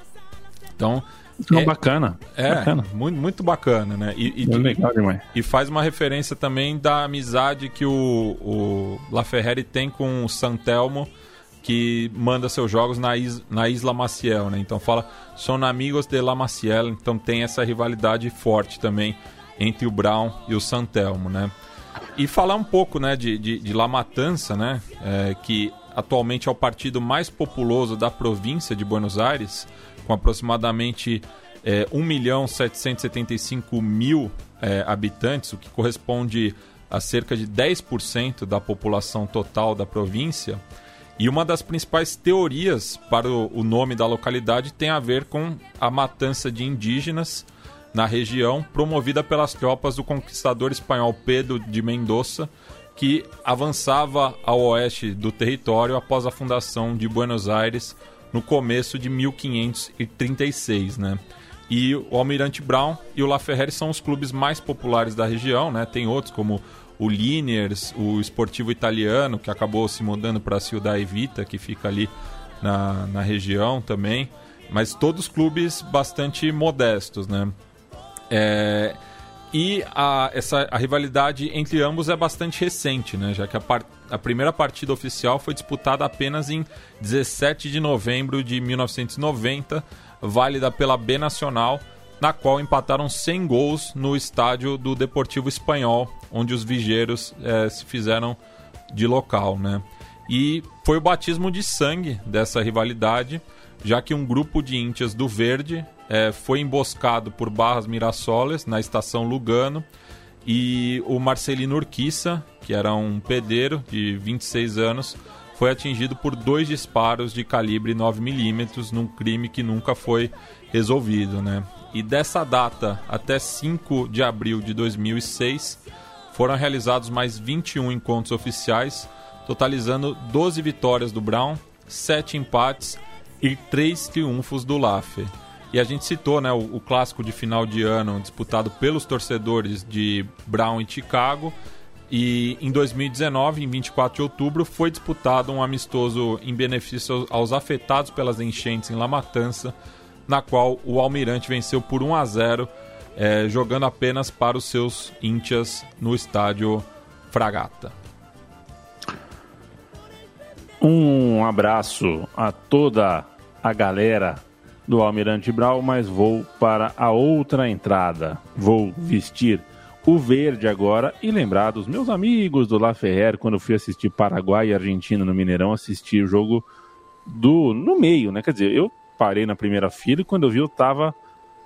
Então, não, é, bacana. É, bacana. Muito, muito bacana, né? E, e, legal demais. e faz uma referência também da amizade que o, o La Ferrari tem com o Santelmo, que manda seus jogos na, is, na Isla Maciel, né? Então fala, são amigos de La Maciel, então tem essa rivalidade forte também entre o Brown e o Santelmo, né? E falar um pouco, né, de, de, de La Matança, né? É, que atualmente é o partido mais populoso da província de Buenos Aires, com aproximadamente é, 1 milhão 775 mil é, habitantes, o que corresponde a cerca de 10% da população total da província. E uma das principais teorias para o, o nome da localidade tem a ver com a matança de indígenas na região, promovida pelas tropas do conquistador espanhol Pedro de Mendoza, que avançava ao oeste do território após a fundação de Buenos Aires no começo de 1536, né? E o Almirante Brown e o La Ferrari são os clubes mais populares da região, né? Tem outros como o Liniers, o Esportivo Italiano, que acabou se mudando para a Ciudad Evita, que fica ali na, na região também. Mas todos clubes bastante modestos, né? É, e a, essa, a rivalidade entre ambos é bastante recente, né? Já que a, par, a primeira partida oficial foi disputada apenas em 17 de novembro de 1990, válida pela B Nacional, na qual empataram 100 gols no estádio do Deportivo Espanhol, onde os vigeiros eh, se fizeram de local, né? E foi o batismo de sangue dessa rivalidade, já que um grupo de íntias do Verde é, foi emboscado por Barras Mirassoles na estação Lugano e o Marcelino Urquiça, que era um pedreiro de 26 anos, foi atingido por dois disparos de calibre 9mm num crime que nunca foi resolvido. Né? E dessa data até 5 de abril de 2006 foram realizados mais 21 encontros oficiais, totalizando 12 vitórias do Brown, 7 empates e 3 triunfos do Laffer. E a gente citou né, o, o, clássico de final de ano disputado pelos torcedores de Brown e Chicago. E em 2019, em 24 de outubro, foi disputado um amistoso em benefício aos afetados pelas enchentes em La Matança, na qual o Almirante venceu por 1 a 0, é, jogando apenas para os seus íntias no estádio Fragata. Um abraço a toda a galera do Almirante Brau, mas vou para a outra entrada. Vou vestir o verde agora e lembrar dos meus amigos do La Ferrer quando fui assistir Paraguai e Argentina no Mineirão, assistir o jogo do no meio, né? Quer dizer, eu parei na primeira fila e quando eu vi eu estava uh,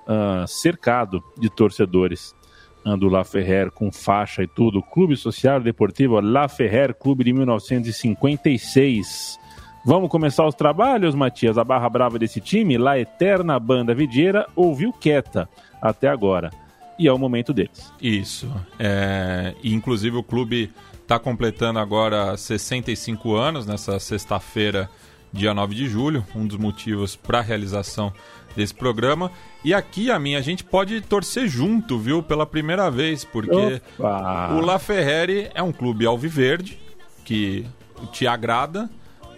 ah, cercado de torcedores uh, do La Ferrer com faixa e tudo. Clube Social Deportivo La Ferrer, clube de 1956. Vamos começar os trabalhos, Matias? A barra brava desse time, La Eterna Banda Videira, ouviu quieta até agora e é o momento deles. Isso. É, e inclusive o clube está completando agora 65 anos nessa sexta-feira, dia 9 de julho, um dos motivos para a realização desse programa. E aqui, a mim, a gente pode torcer junto, viu, pela primeira vez, porque Opa. o La Ferreri é um clube alviverde que te agrada,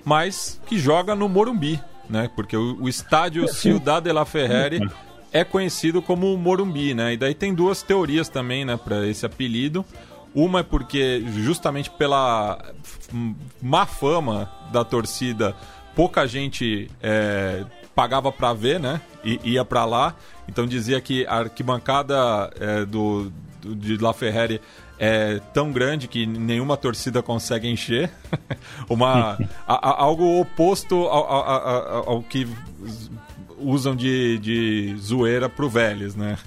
mas que joga no Morumbi, né? Porque o, o estádio Ciudad de La Ferreri é conhecido como Morumbi, né? E daí tem duas teorias também, né, para esse apelido. Uma é porque justamente pela má fama da torcida, pouca gente é, pagava para ver, né? E ia para lá. Então dizia que a arquibancada é, do, do, de La Ferreri é tão grande que nenhuma torcida consegue encher. Uma, a, a, algo oposto ao, ao, ao, que usam de, de zoeira pro Vélez, né?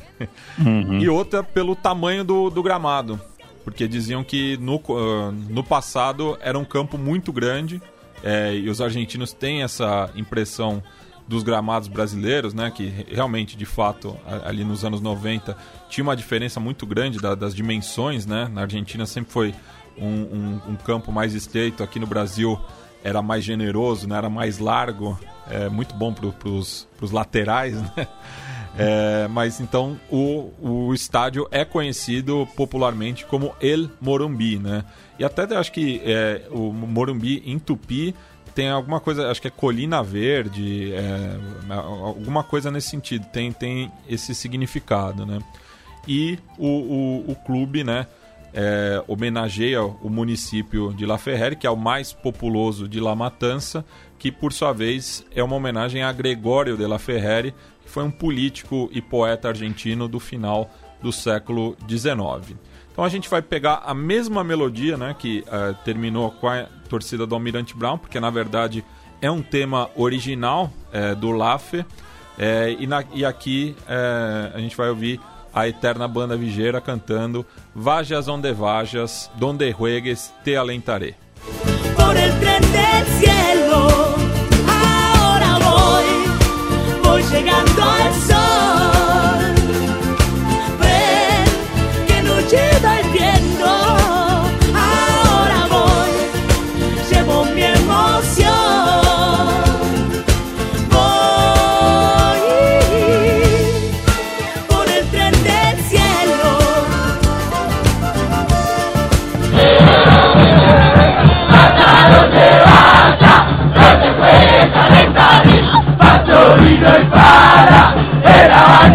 Uhum. E outra pelo tamanho do, do gramado. Porque diziam que no, uh, no passado era um campo muito grande é, e os argentinos têm essa impressão dos gramados brasileiros, né? Que realmente, de fato, ali nos anos 90 tinha uma diferença muito grande da, das dimensões, né? Na Argentina sempre foi um, um, um campo mais estreito, aqui no Brasil era mais generoso, né? era mais largo é muito bom para os laterais, né? É, mas então o, o estádio é conhecido popularmente como El Morumbi, né? E até acho que é, o Morumbi em Tupi tem alguma coisa, acho que é Colina Verde, é, alguma coisa nesse sentido, tem, tem esse significado, né? E o, o, o clube, né? É, homenageia o município de La Ferrere, que é o mais populoso de La Matança, que por sua vez é uma homenagem a Gregório de La Ferrere, que foi um político e poeta argentino do final do século XIX. Então a gente vai pegar a mesma melodia né, que uh, terminou com a torcida do Almirante Brown, porque na verdade é um tema original uh, do Laffer, uh, e, e, aqui a gente vai ouvir a eterna banda vigeira cantando Vajas onde vajas, donde juegues te alentaré. Por el tren del cielo llegando al sol.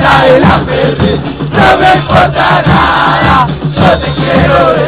La de la verde no me importa nada yo te quiero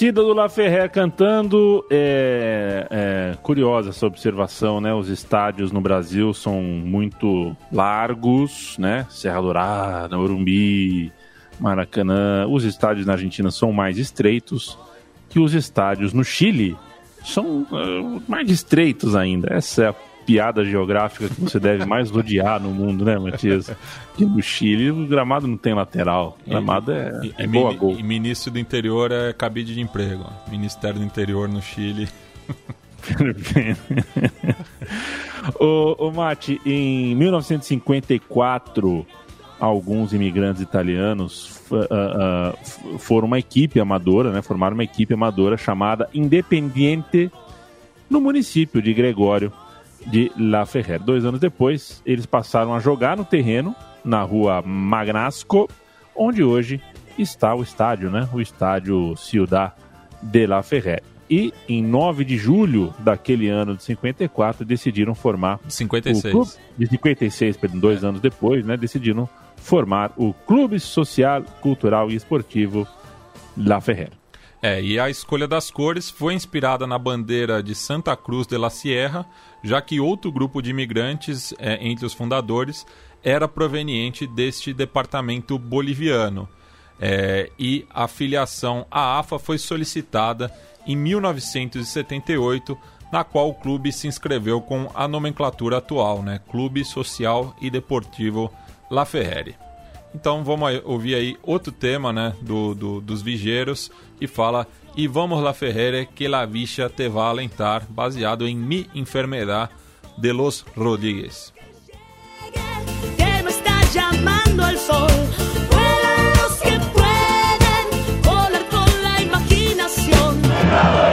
torcida do La Ferrer cantando. É, é, curiosa essa observação, né? Os estádios no Brasil são muito largos, né? Serra Dourada, Urumbi, Maracanã. Os estádios na Argentina são mais estreitos que os estádios no Chile são uh, mais estreitos ainda. Essa é a piada geográfica que você deve mais odiar no mundo, né, Matias? Que no Chile o gramado não tem lateral. O gramado é, E, é e gol a mini- gol. e ministro do interior é cabide de emprego. Ministério do interior no Chile. ô, ô Mate, em 1954, alguns imigrantes italianos ah, f- foram uma equipe amadora, né? Formaram uma equipe amadora chamada Independiente no município de Gregório de La Ferrer. Dois anos depois, eles passaram a jogar no terreno, na rua Magnasco, onde hoje está o estádio, né? O estádio Ciudad de La Ferrer. E em 9 de julho daquele ano de 54, decidiram formar o 56. clube de 56, perdão, dois anos depois, né? Decidiram formar o Clube Social, Cultural e Esportivo La Ferrer. É, e a escolha das cores foi inspirada na bandeira de Santa Cruz de la Sierra, já que outro grupo de imigrantes é, entre os fundadores era proveniente deste departamento boliviano. É, e a filiação à AFA foi solicitada em 1978, na qual o clube se inscreveu com a nomenclatura atual, né? Clube Social e Deportivo La Ferreri. Então vamos ouvir aí outro tema né, do, do- dos vigeiros que fala E vamos la Ferrere que la vicha te va alentar, baseado em Mi Enfermedad de los Rodríguez. que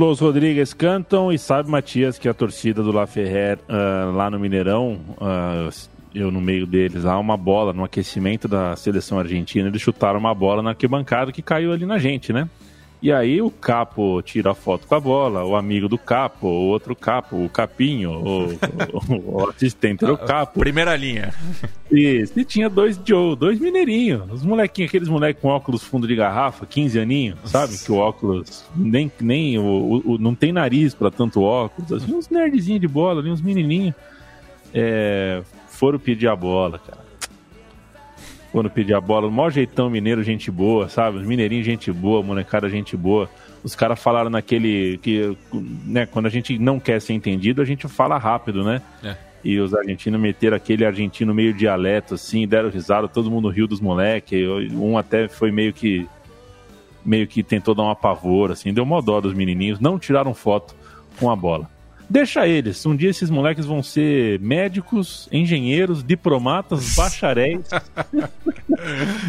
Los Rodrigues cantam e sabe, Matias, que a torcida do La Ferrer ah, lá no Mineirão, ah, eu no meio deles, há uma bola no aquecimento da seleção argentina, eles chutaram uma bola na arquibancada que caiu ali na gente, né? E aí o Capo tira a foto com a bola, o amigo do Capo, o outro Capo, o Capinho, o, o- o assistente do Capo. Primeira linha. Isso, e tinha dois Joe, dois mineirinhos. Os molequinhos, aqueles moleques com óculos fundo de garrafa, 15 aninhos, sabe? Que o óculos nem, nem o, o- o- não tem nariz pra tanto óculos. Assim, uns nerdzinhos de bola ali, uns menininhos. É, foram pedir a bola, cara. Foram pedir a bola. O maior jeitão mineiro, gente boa, sabe? Os mineirinhos, gente boa, molecada, gente boa. Os caras falaram naquele. que né, Quando a gente não quer ser entendido, a gente fala rápido, né? É. E os argentinos meteram aquele argentino meio dialeto, assim, deram risada, todo mundo riu dos moleques. Um até foi meio que meio que tentou dar um apavor, assim, deu mó dó dos menininhos, não tiraram foto com a bola. Deixa eles, um dia esses moleques vão ser médicos, engenheiros, diplomatas, bacharéis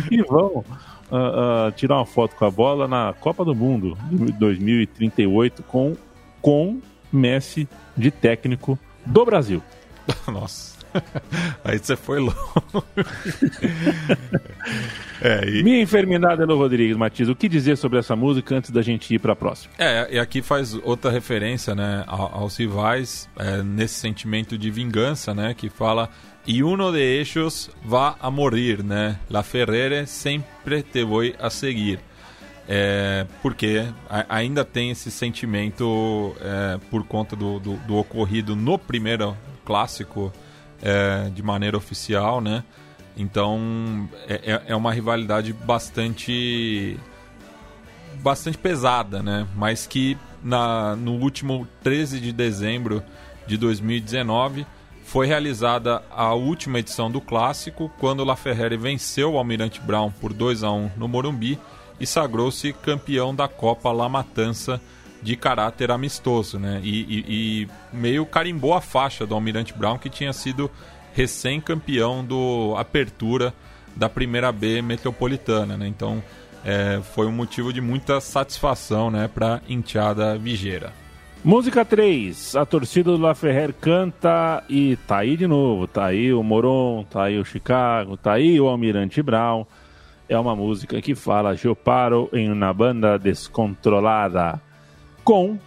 e vão uh, uh, tirar uma foto com a bola na Copa do Mundo de 2038 com, com Messi de técnico do Brasil. Nossa. Aí você foi longe. é, e... Minha enfermidade, Elo Rodrigues, Matias, o que dizer sobre essa música antes da gente ir para a próxima? É, e aqui faz outra referência né, aos rivais, é, nesse sentimento de vingança, né, que fala e uno de ellos va a morir, né? La Ferrere sempre te voy a seguir. É, porque ainda tem esse sentimento é, por conta do, do, do, ocorrido no primeiro clássico é, de maneira oficial, né? Então é, é, é uma rivalidade bastante bastante pesada, né? Mas que na, no último 13 de dezembro de 2019 foi realizada a última edição do clássico, quando LaFerrere venceu o Almirante Brown por 2 a 1 no Morumbi e sagrou-se campeão da Copa La Matança de caráter amistoso, né? E, e, e, meio carimbou a faixa do Almirante Brown, que tinha sido recém-campeão do Apertura da primeira B metropolitana, né? Então é, foi um motivo de muita satisfação, né, para enteada vigeira. Música 3, a torcida do La Ferrer canta e tá aí de novo, tá aí o Moron, tá aí o Chicago, tá aí o Almirante Brown. É uma música que fala Eu paro em uma banda descontrolada, com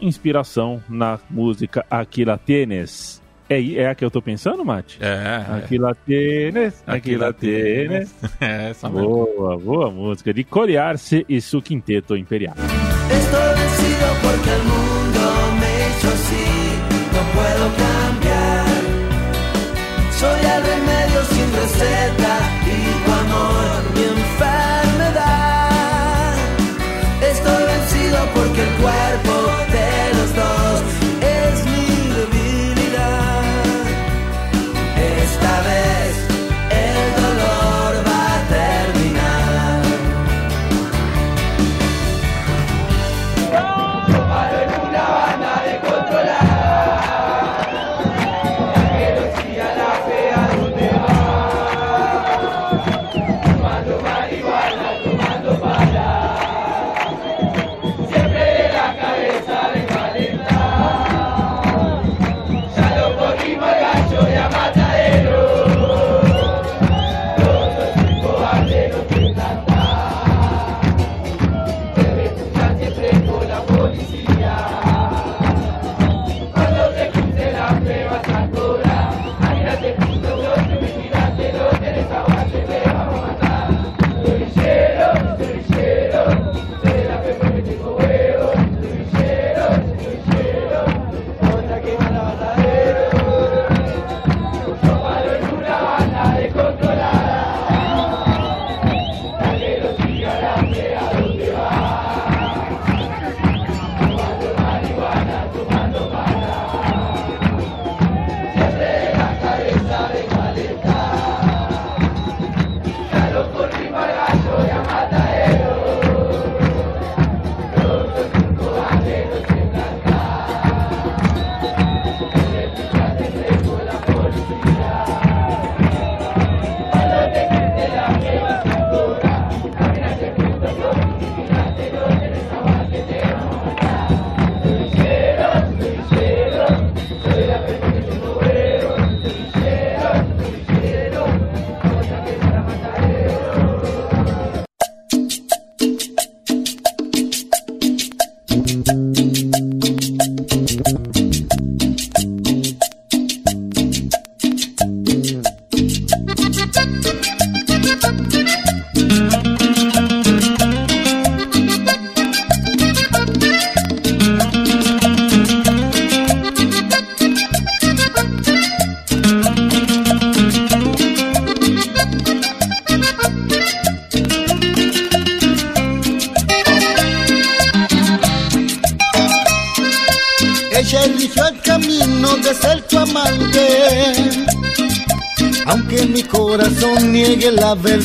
inspiração na música Aqui La Tienes. É, é a que eu tô pensando, Mate? É. Aqui La Tienes, Aqui La Tienes. É, essa Boa, boa música. De Coriarse e su Quinteto Imperial. Estoy vencido porque el mundo me hizo así, no puedo cambiar. Soy el remedio sin receta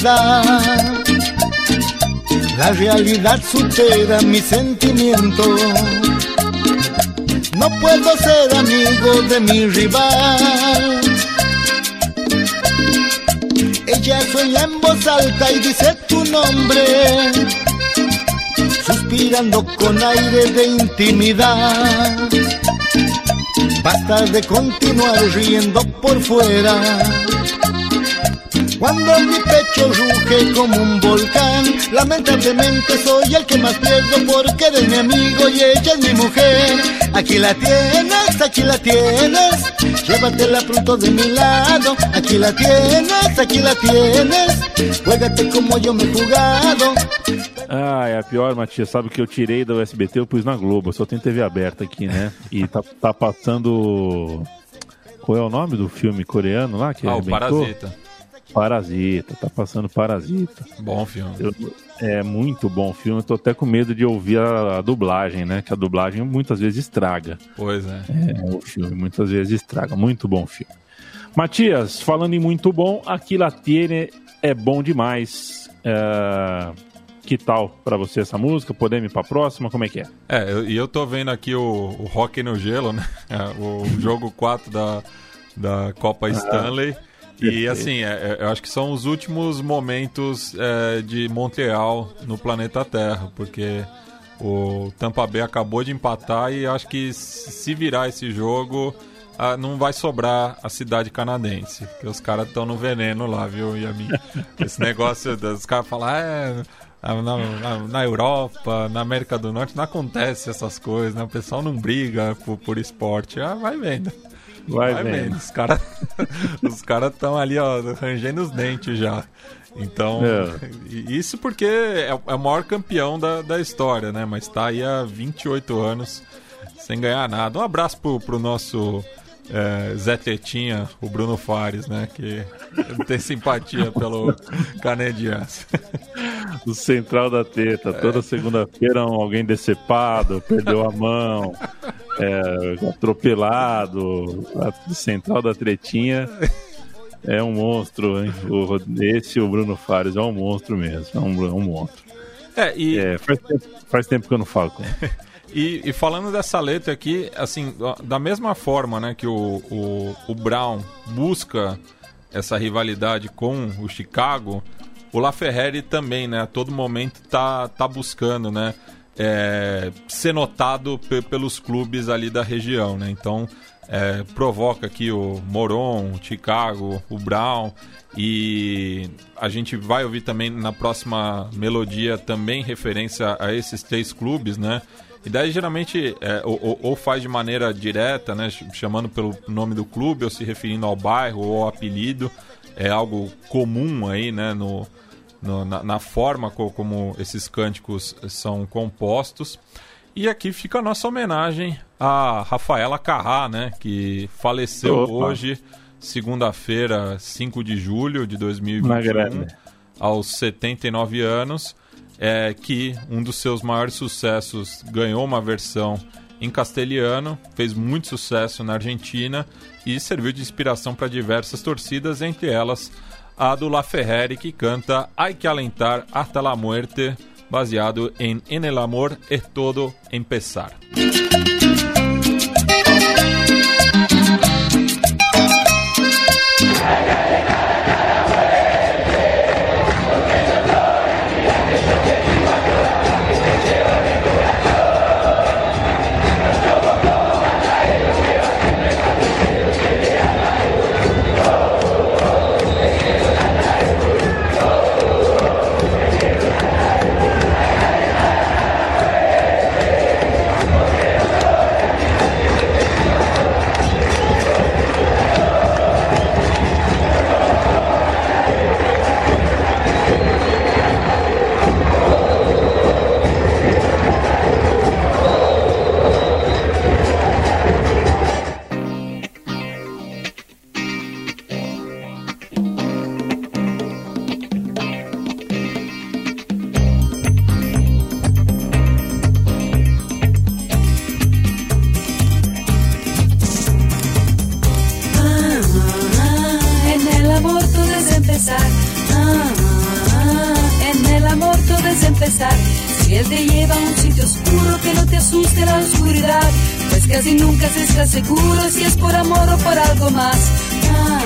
verdad. La realidad supera mi sentimiento. No puedo ser amigo de mi rival. Ella sueña en voz alta y dice tu nombre, suspirando con aire de intimidad. Basta de continuar riendo por fuera. Cuando mi pecho ruge como un volcán, lamentablemente soy el que más pierdo porque eres mi amigo y ella es mi mujer. Aquí la tienes, aquí la tienes, llévatela pronto de mi lado. Aquí la tienes, aquí la tienes, juégate como yo me he jugado. Ah, é a pior, Matias. Sabe que eu tirei da USBT, eu pus na Globo. Só tenho TV aberta aqui, né? E tá, tá passando. Qual é o nome do filme coreano lá? Que Ah, o arrebentou? Parasita. Parasita, tá passando Parasita. Bom filme. Eu- é muito bom filme, eu tô até com medo de ouvir a, a dublagem, né? Que a dublagem muitas vezes estraga Pois é. é, o filme, muitas vezes estraga. Muito bom filme. Matias, falando em muito bom, aqui La Tiene é bom demais. É, Que tal pra você essa música? Podemos ir pra próxima? Como é que é? É, eu- e eu tô vendo aqui o, o Rock no Gelo, né? É, o jogo 4 da, da Copa Stanley. E assim, é- é- eu acho que são os últimos momentos é, de Montreal no planeta Terra, porque o Tampa Bay acabou de empatar e acho que se virar esse jogo, ah, não vai sobrar a cidade canadense, porque os caras estão no veneno lá, viu, Yamin? Esse negócio dos caras falar, é, na, na- na Europa, na América do Norte não acontece essas coisas, né? O pessoal não briga por, por esporte. Ah, vai vendo. Vai, Vai vendo. vendo. Os caras os cara estão ali, ó, rangendo os dentes já. Então, É. isso porque é, é o maior campeão da, da história, né? Mas tá aí há 28 anos sem ganhar nada. Um abraço pro, pro nosso é, Zé Tetinha, o Bruno Fares, né? Que tem simpatia pelo canadiense. Do Central da Teta. Toda segunda-feira um- alguém decepado, perdeu a mão, é, atropelado. Central da Tretinha é um monstro, hein? O, esse, o Bruno Fares, é um monstro mesmo. É um, é um monstro. É, e, É, faz, tempo, faz tempo que eu não falo com ele. E, e falando dessa letra aqui, assim, da mesma forma né, que o, o, o Brown busca essa rivalidade com o Chicago, o LaFerrari também, né, a todo momento tá, tá buscando, né, é, ser notado pe- pelos clubes ali da região, né, então é, provoca aqui o Moron, o Chicago, o Brown e a gente vai ouvir também na próxima melodia também referência a esses três clubes, né? E daí geralmente é, ou, ou- faz de maneira direta, né? ch- Chamando pelo nome do clube ou se referindo ao bairro ou ao apelido. É algo comum aí, né? No, no- na, na forma co- como esses cânticos são compostos. E aqui fica a nossa homenagem a Rafaela Carrá, né? Que faleceu Opa. hoje, segunda-feira, 5 de julho de 2021 Na grande. aos 79 anos, é que um dos seus maiores sucessos ganhou uma versão em castelhano, fez muito sucesso na Argentina e serviu de inspiração para diversas torcidas, entre elas a do La Ferreri, que canta Hay que alentar hasta la muerte, baseado em En el amor é todo empezar. Te lleva a un sitio oscuro que no te asuste la oscuridad. Pues casi nunca se está seguro si es por amor o por algo más. Ah,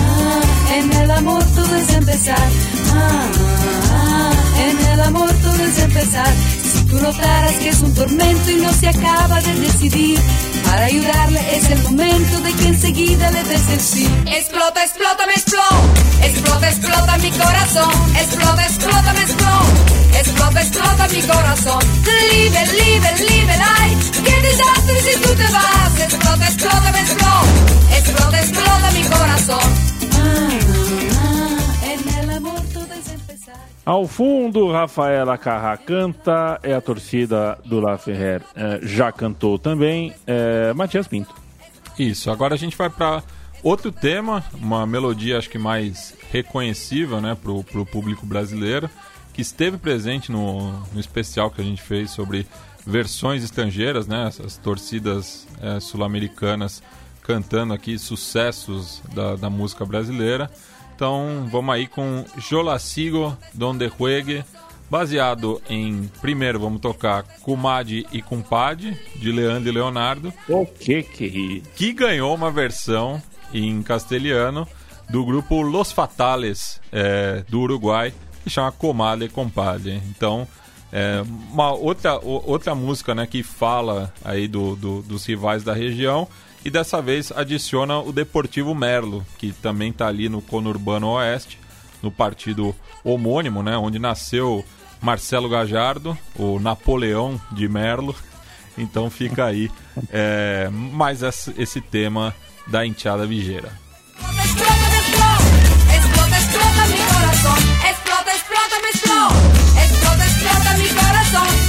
ah, en el amor todo es empezar. Ah, en el amor todo es empezar. Si tú notaras que es un tormento y no se acaba de decidir, para ayudarle es el momento de que enseguida le des el sí. Explota, explota, me explota. Explota, explota mi corazón. Explota, explota, me explota. Explota, explota mi corazón. Libre, libre, libre, ay. Qué desastre si tú te vas. Explota, explota, me explota. Explota, explota mi corazón. Ah, ah. Ao fundo, Rafaela Carrá canta, é a torcida do La Ferrer eh, já cantou também, eh, Matias Pinto. Isso, agora a gente vai para outro tema, uma melodia acho que mais reconhecível né, para o público brasileiro, que esteve presente no, no especial que a gente fez sobre versões estrangeiras, né, essas torcidas eh, sul-americanas cantando aqui sucessos da, da música brasileira. Então vamos aí com Yo la sigo donde juegue, baseado em, primeiro vamos tocar Kumadi e Kumpade, de Leandro e Leonardo, O que que é que ganhou uma versão em castelhano do grupo Los Fatales, é, do Uruguai, que chama Comadre e Compadre. Então, é, uma outra, outra música né, que fala aí do, do- dos rivais da região e dessa vez adiciona o Deportivo Merlo, que também está ali no conurbano oeste, no partido homônimo, né, onde nasceu Marcelo Gajardo, o Napoleão de Merlo. Então fica aí é, mais esse tema da enteada vigeira. Explota, me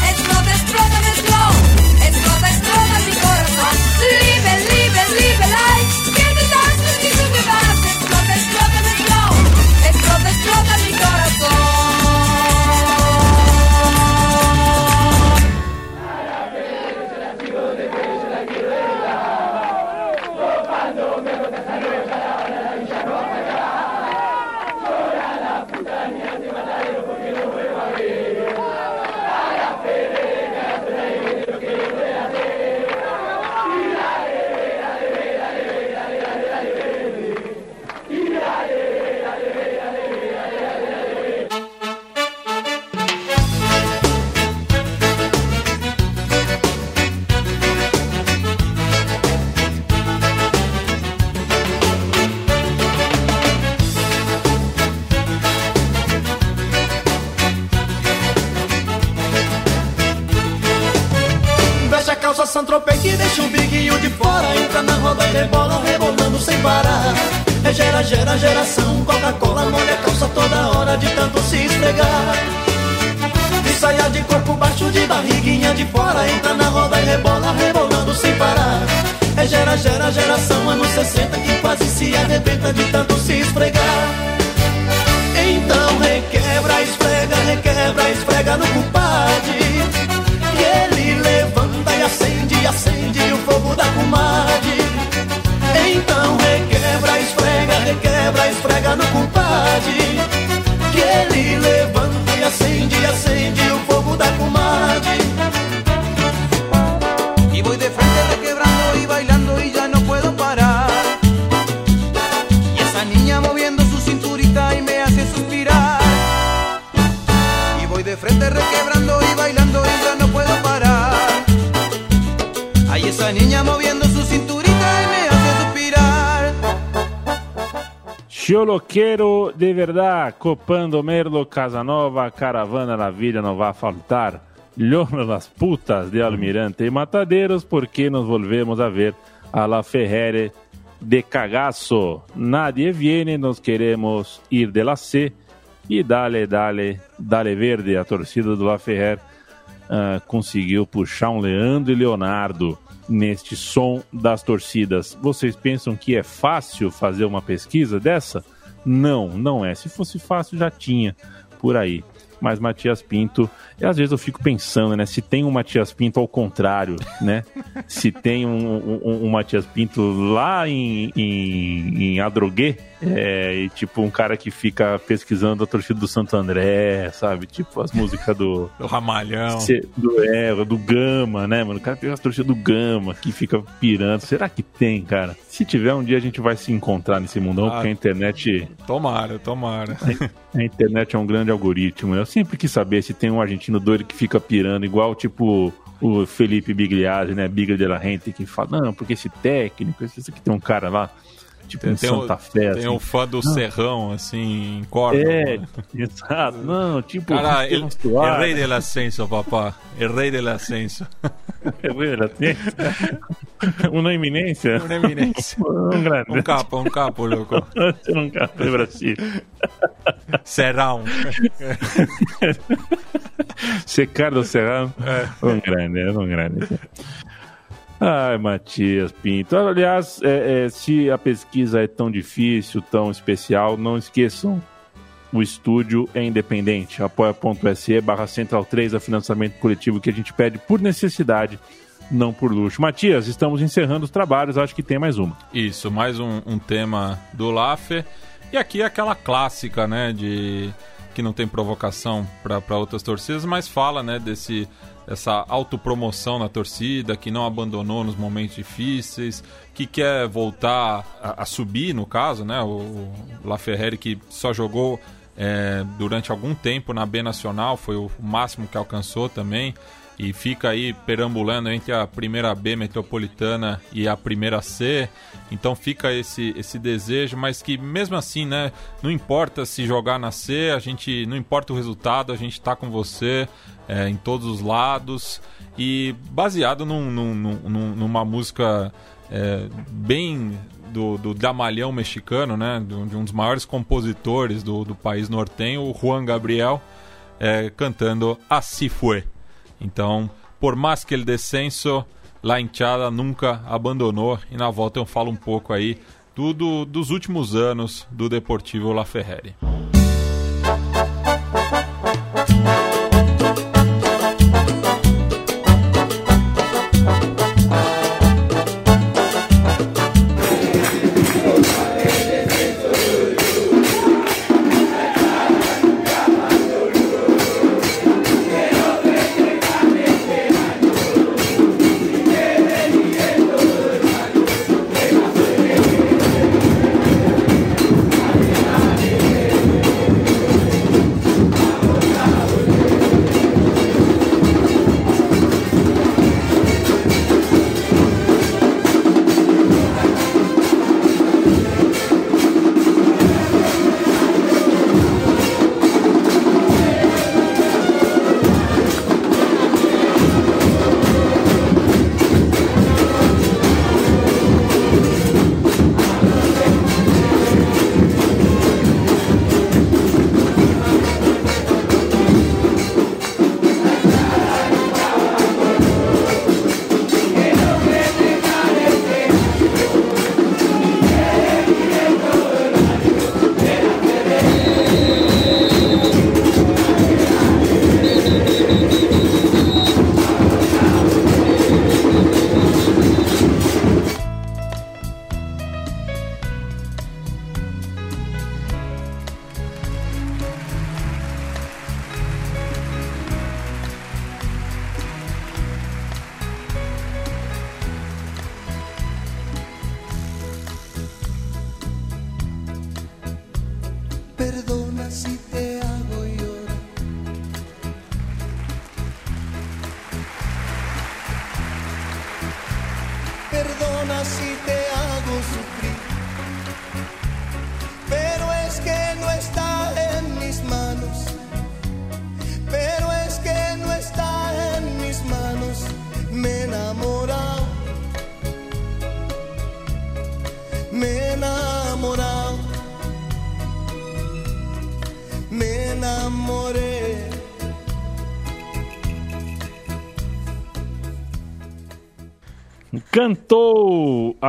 e rebola, rebolando sem parar. É gera, gera, geração Coca-Cola molha a calça toda hora De tanto se esfregar. E saia de corpo baixo, de barriguinha de fora Entra na roda e rebola, rebolando sem parar. É gera, gera, geração Anos 60 que quase se arrebenta De tanto se esfregar. Então requebra, esfrega, requebra, esfrega no compadre e ele levanta e acende, acende o fogo da comadre. Requebra, esfrega no compadre. Que ele levanta Choloqueiro de verdade, copando Merlo, Casanova, Caravana na Vila não vai faltar. Lhono las putas de Almirante e Matadeiros, porque nos volvemos a ver a la Ferrere de cagaço. Nadie viene, nós queremos ir de la C e dale, dale, dale verde. A torcida do La Ferrer ah, conseguiu puxar um Leandro e Leonardo neste som das torcidas. Vocês pensam que é fácil fazer uma pesquisa dessa? Não, não é. Se fosse fácil, já tinha por aí. Mas Matias Pinto, e às vezes eu fico pensando, né? Se tem um Matias Pinto ao contrário, né? se tem um, um, um Matias Pinto lá em, em, em Adrogué, é, e tipo um cara que fica pesquisando a torcida do Santo André, sabe? Tipo as músicas do. do Ramalhão. Do, é, do Gama, né, mano? O cara pega as torcidas do Gama que fica pirando. Será que tem, cara? Se tiver, um dia a gente vai se encontrar nesse mundão, ah, porque a internet. Tomara, tomara. A internet é um grande algoritmo. Eu sempre quis saber se tem um argentino doido que fica pirando, igual tipo o Felipe Bigliazzi, né? Biga de la Rente, que fala, não, porque esse técnico, esse aqui tem um cara lá tipo tem, em Santa Fé. Tem assim. um fã do não. Serrão, assim, em corda. É, exato. Não, tipo... Cara, é rei del ascenso, papá. É rei del ascenso. É rei del ascenso. Uma eminência. Uma eminência. um grande. Um capo, um capo, louco. um capo do Brasil. Serrão. Secar Serrão. É. Um grande, um grande. Ai, Matias Pinto. Aliás, é, é, se a pesquisa é tão difícil, tão especial, não esqueçam. O estúdio é independente. apoia.se barra central 3 a financiamento coletivo que a gente pede por necessidade, não por luxo. Matias, estamos encerrando os trabalhos, acho que tem mais uma. Isso, mais um, um tema do Laffer. E aqui é aquela clássica, né, de que não tem provocação para outras torcidas, mas fala, né, desse essa autopromoção na torcida, que não abandonou nos momentos difíceis, que quer voltar a, a subir, no caso, né? O, o La Ferrari que só jogou é, durante algum tempo na B Nacional, foi o máximo que alcançou também e fica aí perambulando entre a primeira B metropolitana e a primeira C. Então fica esse, esse desejo, mas que mesmo assim, né, não importa se jogar na C, a gente não importa o resultado, a gente está com você é, em todos os lados e baseado num, num, num, numa música é, bem do, do mexicano, né, de um dos maiores compositores do, do país nortenho, o Juan Gabriel, é, cantando Así Fue. Então, por mais que ele descenso, La Hinchada nunca abandonou. E na volta eu falo um pouco aí tudo dos últimos anos do Deportivo La Ferrari.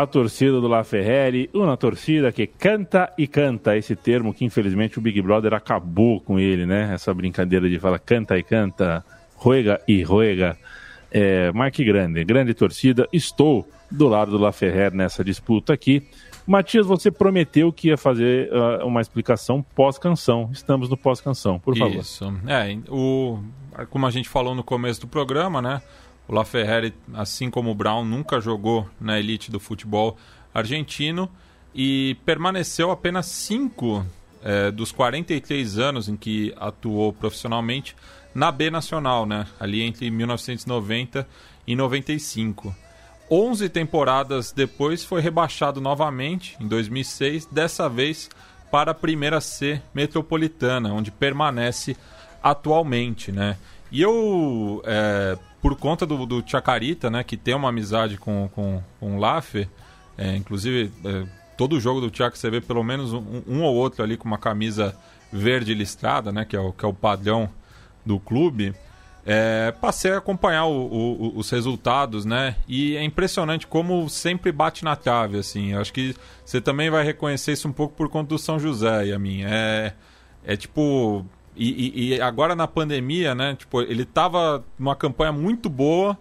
A torcida do La Ferreri, uma torcida que canta e canta, esse termo que infelizmente o Big Brother acabou com ele, né? Essa brincadeira de falar canta e canta, ruega e ruega. É, mas que grande, grande torcida. Estou do lado do La Ferrer nessa disputa aqui. Matias, você prometeu que ia fazer uh, uma explicação pós-canção. Estamos no pós-canção, por favor. Isso. É, o, como a gente falou no começo do programa, né? O LaFerrari, assim como o Brown, nunca jogou na elite do futebol argentino e permaneceu apenas 5 é, dos 43 anos em que atuou profissionalmente na B Nacional, né? ali entre 1990 e 95. 11 temporadas depois foi rebaixado novamente, em 2006, dessa vez para a primeira C metropolitana, onde permanece atualmente. Né? E eu, é, por conta do, do Chacarita, né, que tem uma amizade com, com, com o Laffer, é, inclusive é, todo jogo do Chaco você vê pelo menos um, um, ou outro ali com uma camisa verde listrada, né, que é o, que é o padrão do clube. É, passei a acompanhar o, o, os resultados, né? E é impressionante como sempre bate na trave, assim. Eu acho que você também vai reconhecer isso um pouco por conta do São José e a minha. É, é tipo, e, e, agora na pandemia, né? Tipo, ele tava numa campanha muito boa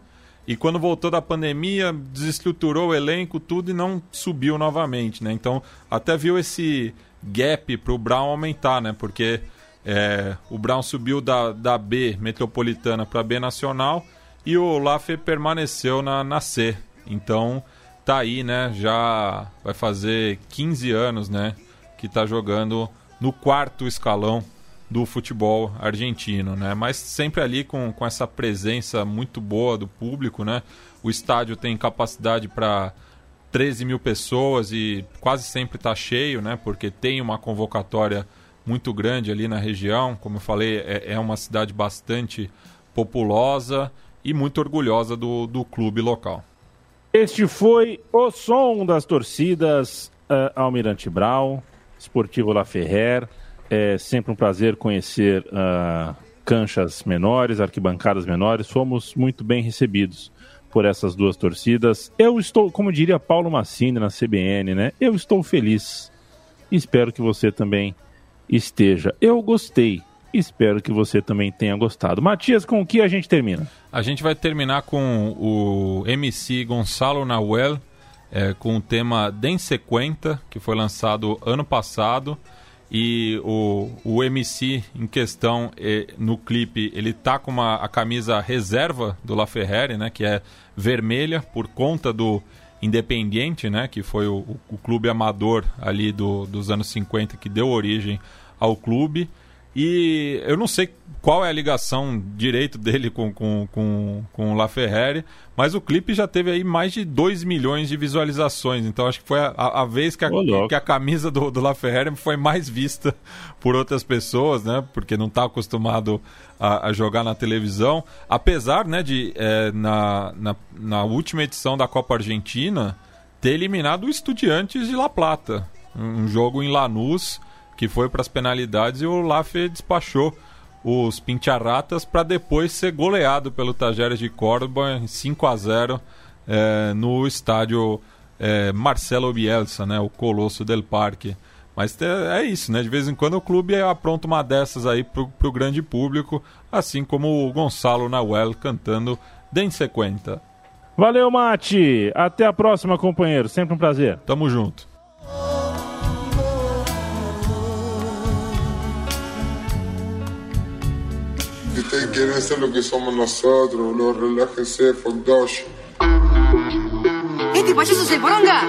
e quando voltou da pandemia desestruturou o elenco, tudo e não subiu novamente, né? Então até viu esse gap para o Brown aumentar, né? Porque é, o Brown subiu da, da B metropolitana para B nacional e o Laffer permaneceu na, na C. Então tá aí, né? Já vai fazer 15 anos, né? Que tá jogando no quarto escalão do futebol argentino, né? Mas sempre ali com, com essa presença muito boa do público, né? O estádio tem capacidade para 13 mil pessoas e quase sempre está cheio, né? Porque tem uma convocatória muito grande ali na região. Como eu falei, é, é uma cidade bastante populosa e muito orgulhosa do, do clube local. Este foi o som das torcidas uh, Almirante Brau, Esportivo La Ferrer. É sempre um prazer conhecer uh, canchas menores, arquibancadas menores. Fomos muito bem recebidos por essas duas torcidas. Eu estou, como diria Paulo Massini na CBN, né? Eu estou feliz. Espero que você também esteja. Eu gostei. Espero que você também tenha gostado. Matias, com o que a gente termina? A gente vai terminar com o MC Gonçalo Nahuel, é, com o tema Densequenta, que foi lançado ano passado e o, o MC em questão no clipe ele tá com uma, a camisa reserva do La Ferrari, né, que é vermelha por conta do Independiente, né, que foi o, o clube amador ali do, dos anos 50 que deu origem ao clube. E eu não sei qual é a ligação direito dele com, com, com, com o La Ferrari, mas o clipe já teve aí mais de 2 milhões de visualizações. Então acho que foi a, a vez que a, que a camisa do, do La Ferrari foi mais vista por outras pessoas, né? Porque não está acostumado a, a, jogar na televisão. Apesar né, de, é, na, na, na última edição da Copa Argentina, ter eliminado o Estudiantes de La Plata. Um jogo em Lanús que foi para as penalidades e o Laffer despachou os Pincharratas para depois ser goleado pelo Tajeres de Córdoba em 5 a 0 é, no estádio é, Marcelo Bielsa, né, o Colosso del Parque. Mas é, isso, né? De vez em quando o clube apronta uma dessas aí pro, pro grande público, assim como o Gonçalo Nahuel cantando Den Sequenta. Valeu, Mate! Até a próxima, companheiro. Sempre um prazer. Tamo junto. Si ustedes quieren ser lo que somos nosotros, no relájense, Fogdosh. ¿Este payaso es el poronga?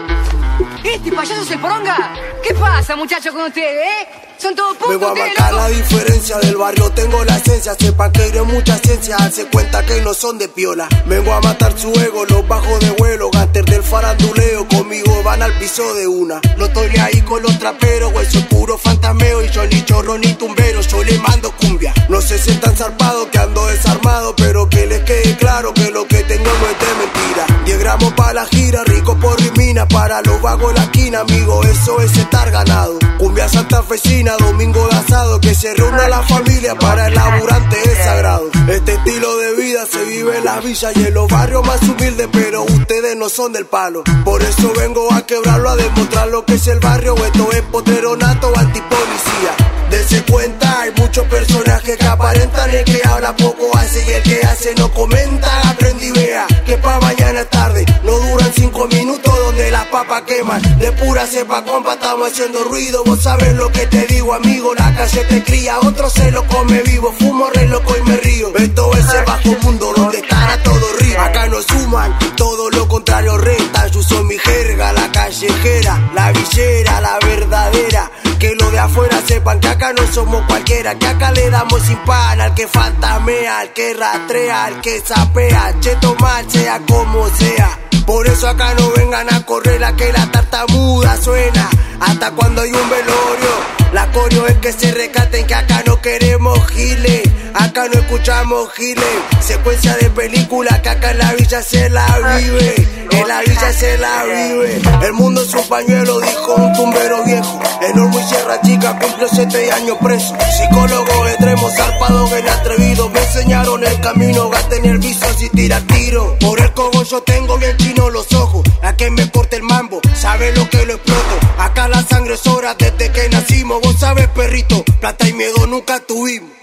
¿Este payaso es el poronga? ¿Qué pasa, muchachos, con ustedes, eh? Son todos. Vengo a marcar la diferencia del barrio, tengo la esencia. Sepan que hay mucha ciencia, hace cuenta que no son de piola. Vengo a matar su ego, los bajos de vuelo. Ganter del faranduleo, conmigo van al piso de una. No estoy ahí con los traperos, soy puro fantameo. Y yo ni chorro ni tumbero, yo le mando cumbia. No sé si están zarpados que ando desarmado, pero que les quede claro que lo que tengo no es de mentira. 10 gramos para la gira, rico por mi mina, para los vagos la esquina, amigo, eso es estar ganado. Cumbia santafesina, domingo de asado, que se reúna la familia para el laburante es sagrado. Este estilo de vida se vive en las villas y en los barrios más humildes, pero ustedes no son del palo. Por eso vengo a quebrarlo, a demostrar lo que es el barrio, esto es poteronato antipolicía. Dense cuenta, hay muchos personajes que aparentan el que habla poco hace y el que hace no comenta. Aprendí vea que pa' mañana es tarde, no duran cinco minutos donde las papas queman. De pura cepa, compa, estamos haciendo ruido. Vos sabes lo que te digo, amigo, la calle te cría, otro se lo come vivo. Fumo re loco y me río. Esto es el bajo mundo donde están a todo río. Acá no suman, todo lo contrario resta. Yo soy mi jerga, la callejera, la villera, la verdadera. Que lo de afuera sepan que acá no somos cualquiera, que acá le damos sin pan al que fantamea, al que rastrea, al que sapea, cheto mal sea como sea. Por eso acá no vengan a correr a que la tartamuda suena, hasta cuando hay un velorio. La coreo es que se recaten que acá no queremos giles, acá no escuchamos giles. Secuencia de película que acá en la villa se la vive, en la villa se la vive. El mundo es un pañuelo, dijo un tumbero viejo. Enorme y sierra chica cumple siete años preso. Psicólogo extremo, zarpado, bien atrevido. Me enseñaron el camino, gaste en el viso si tira tiro. Por el cogo yo tengo bien chino los ojos. A que me corte el mambo, sabe lo que lo exploto. Acá la sangre sobra desde que nacimos. Vos sabes, perrito, plata y miedo nunca tuvimos.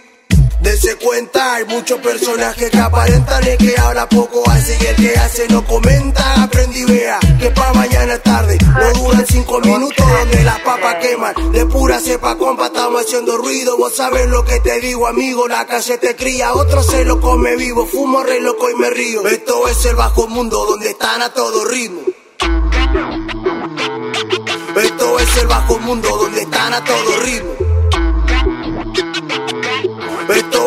Dense cuenta, hay muchos personajes que aparentan el que habla poco hace y el que hace no comenta. Aprendí vea que pa' mañana es tarde, no duran cinco minutos donde las papas queman. De pura cepa, compa, estamos haciendo ruido. Vos sabes lo que te digo, amigo, la calle te cría, otro se lo come vivo. Fumo re loco y me río. Esto es el bajo mundo donde están a todo ritmo. Esto es el bajo mundo donde están a todo ritmo.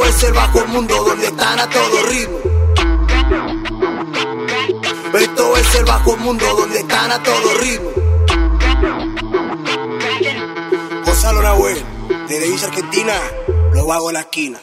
Es el bajo mundo donde están a todo ritmo. Esto es el bajo mundo donde están a todo ritmo. Gonzalo Nahuel, desde Villa Argentina, lo hago en la esquina.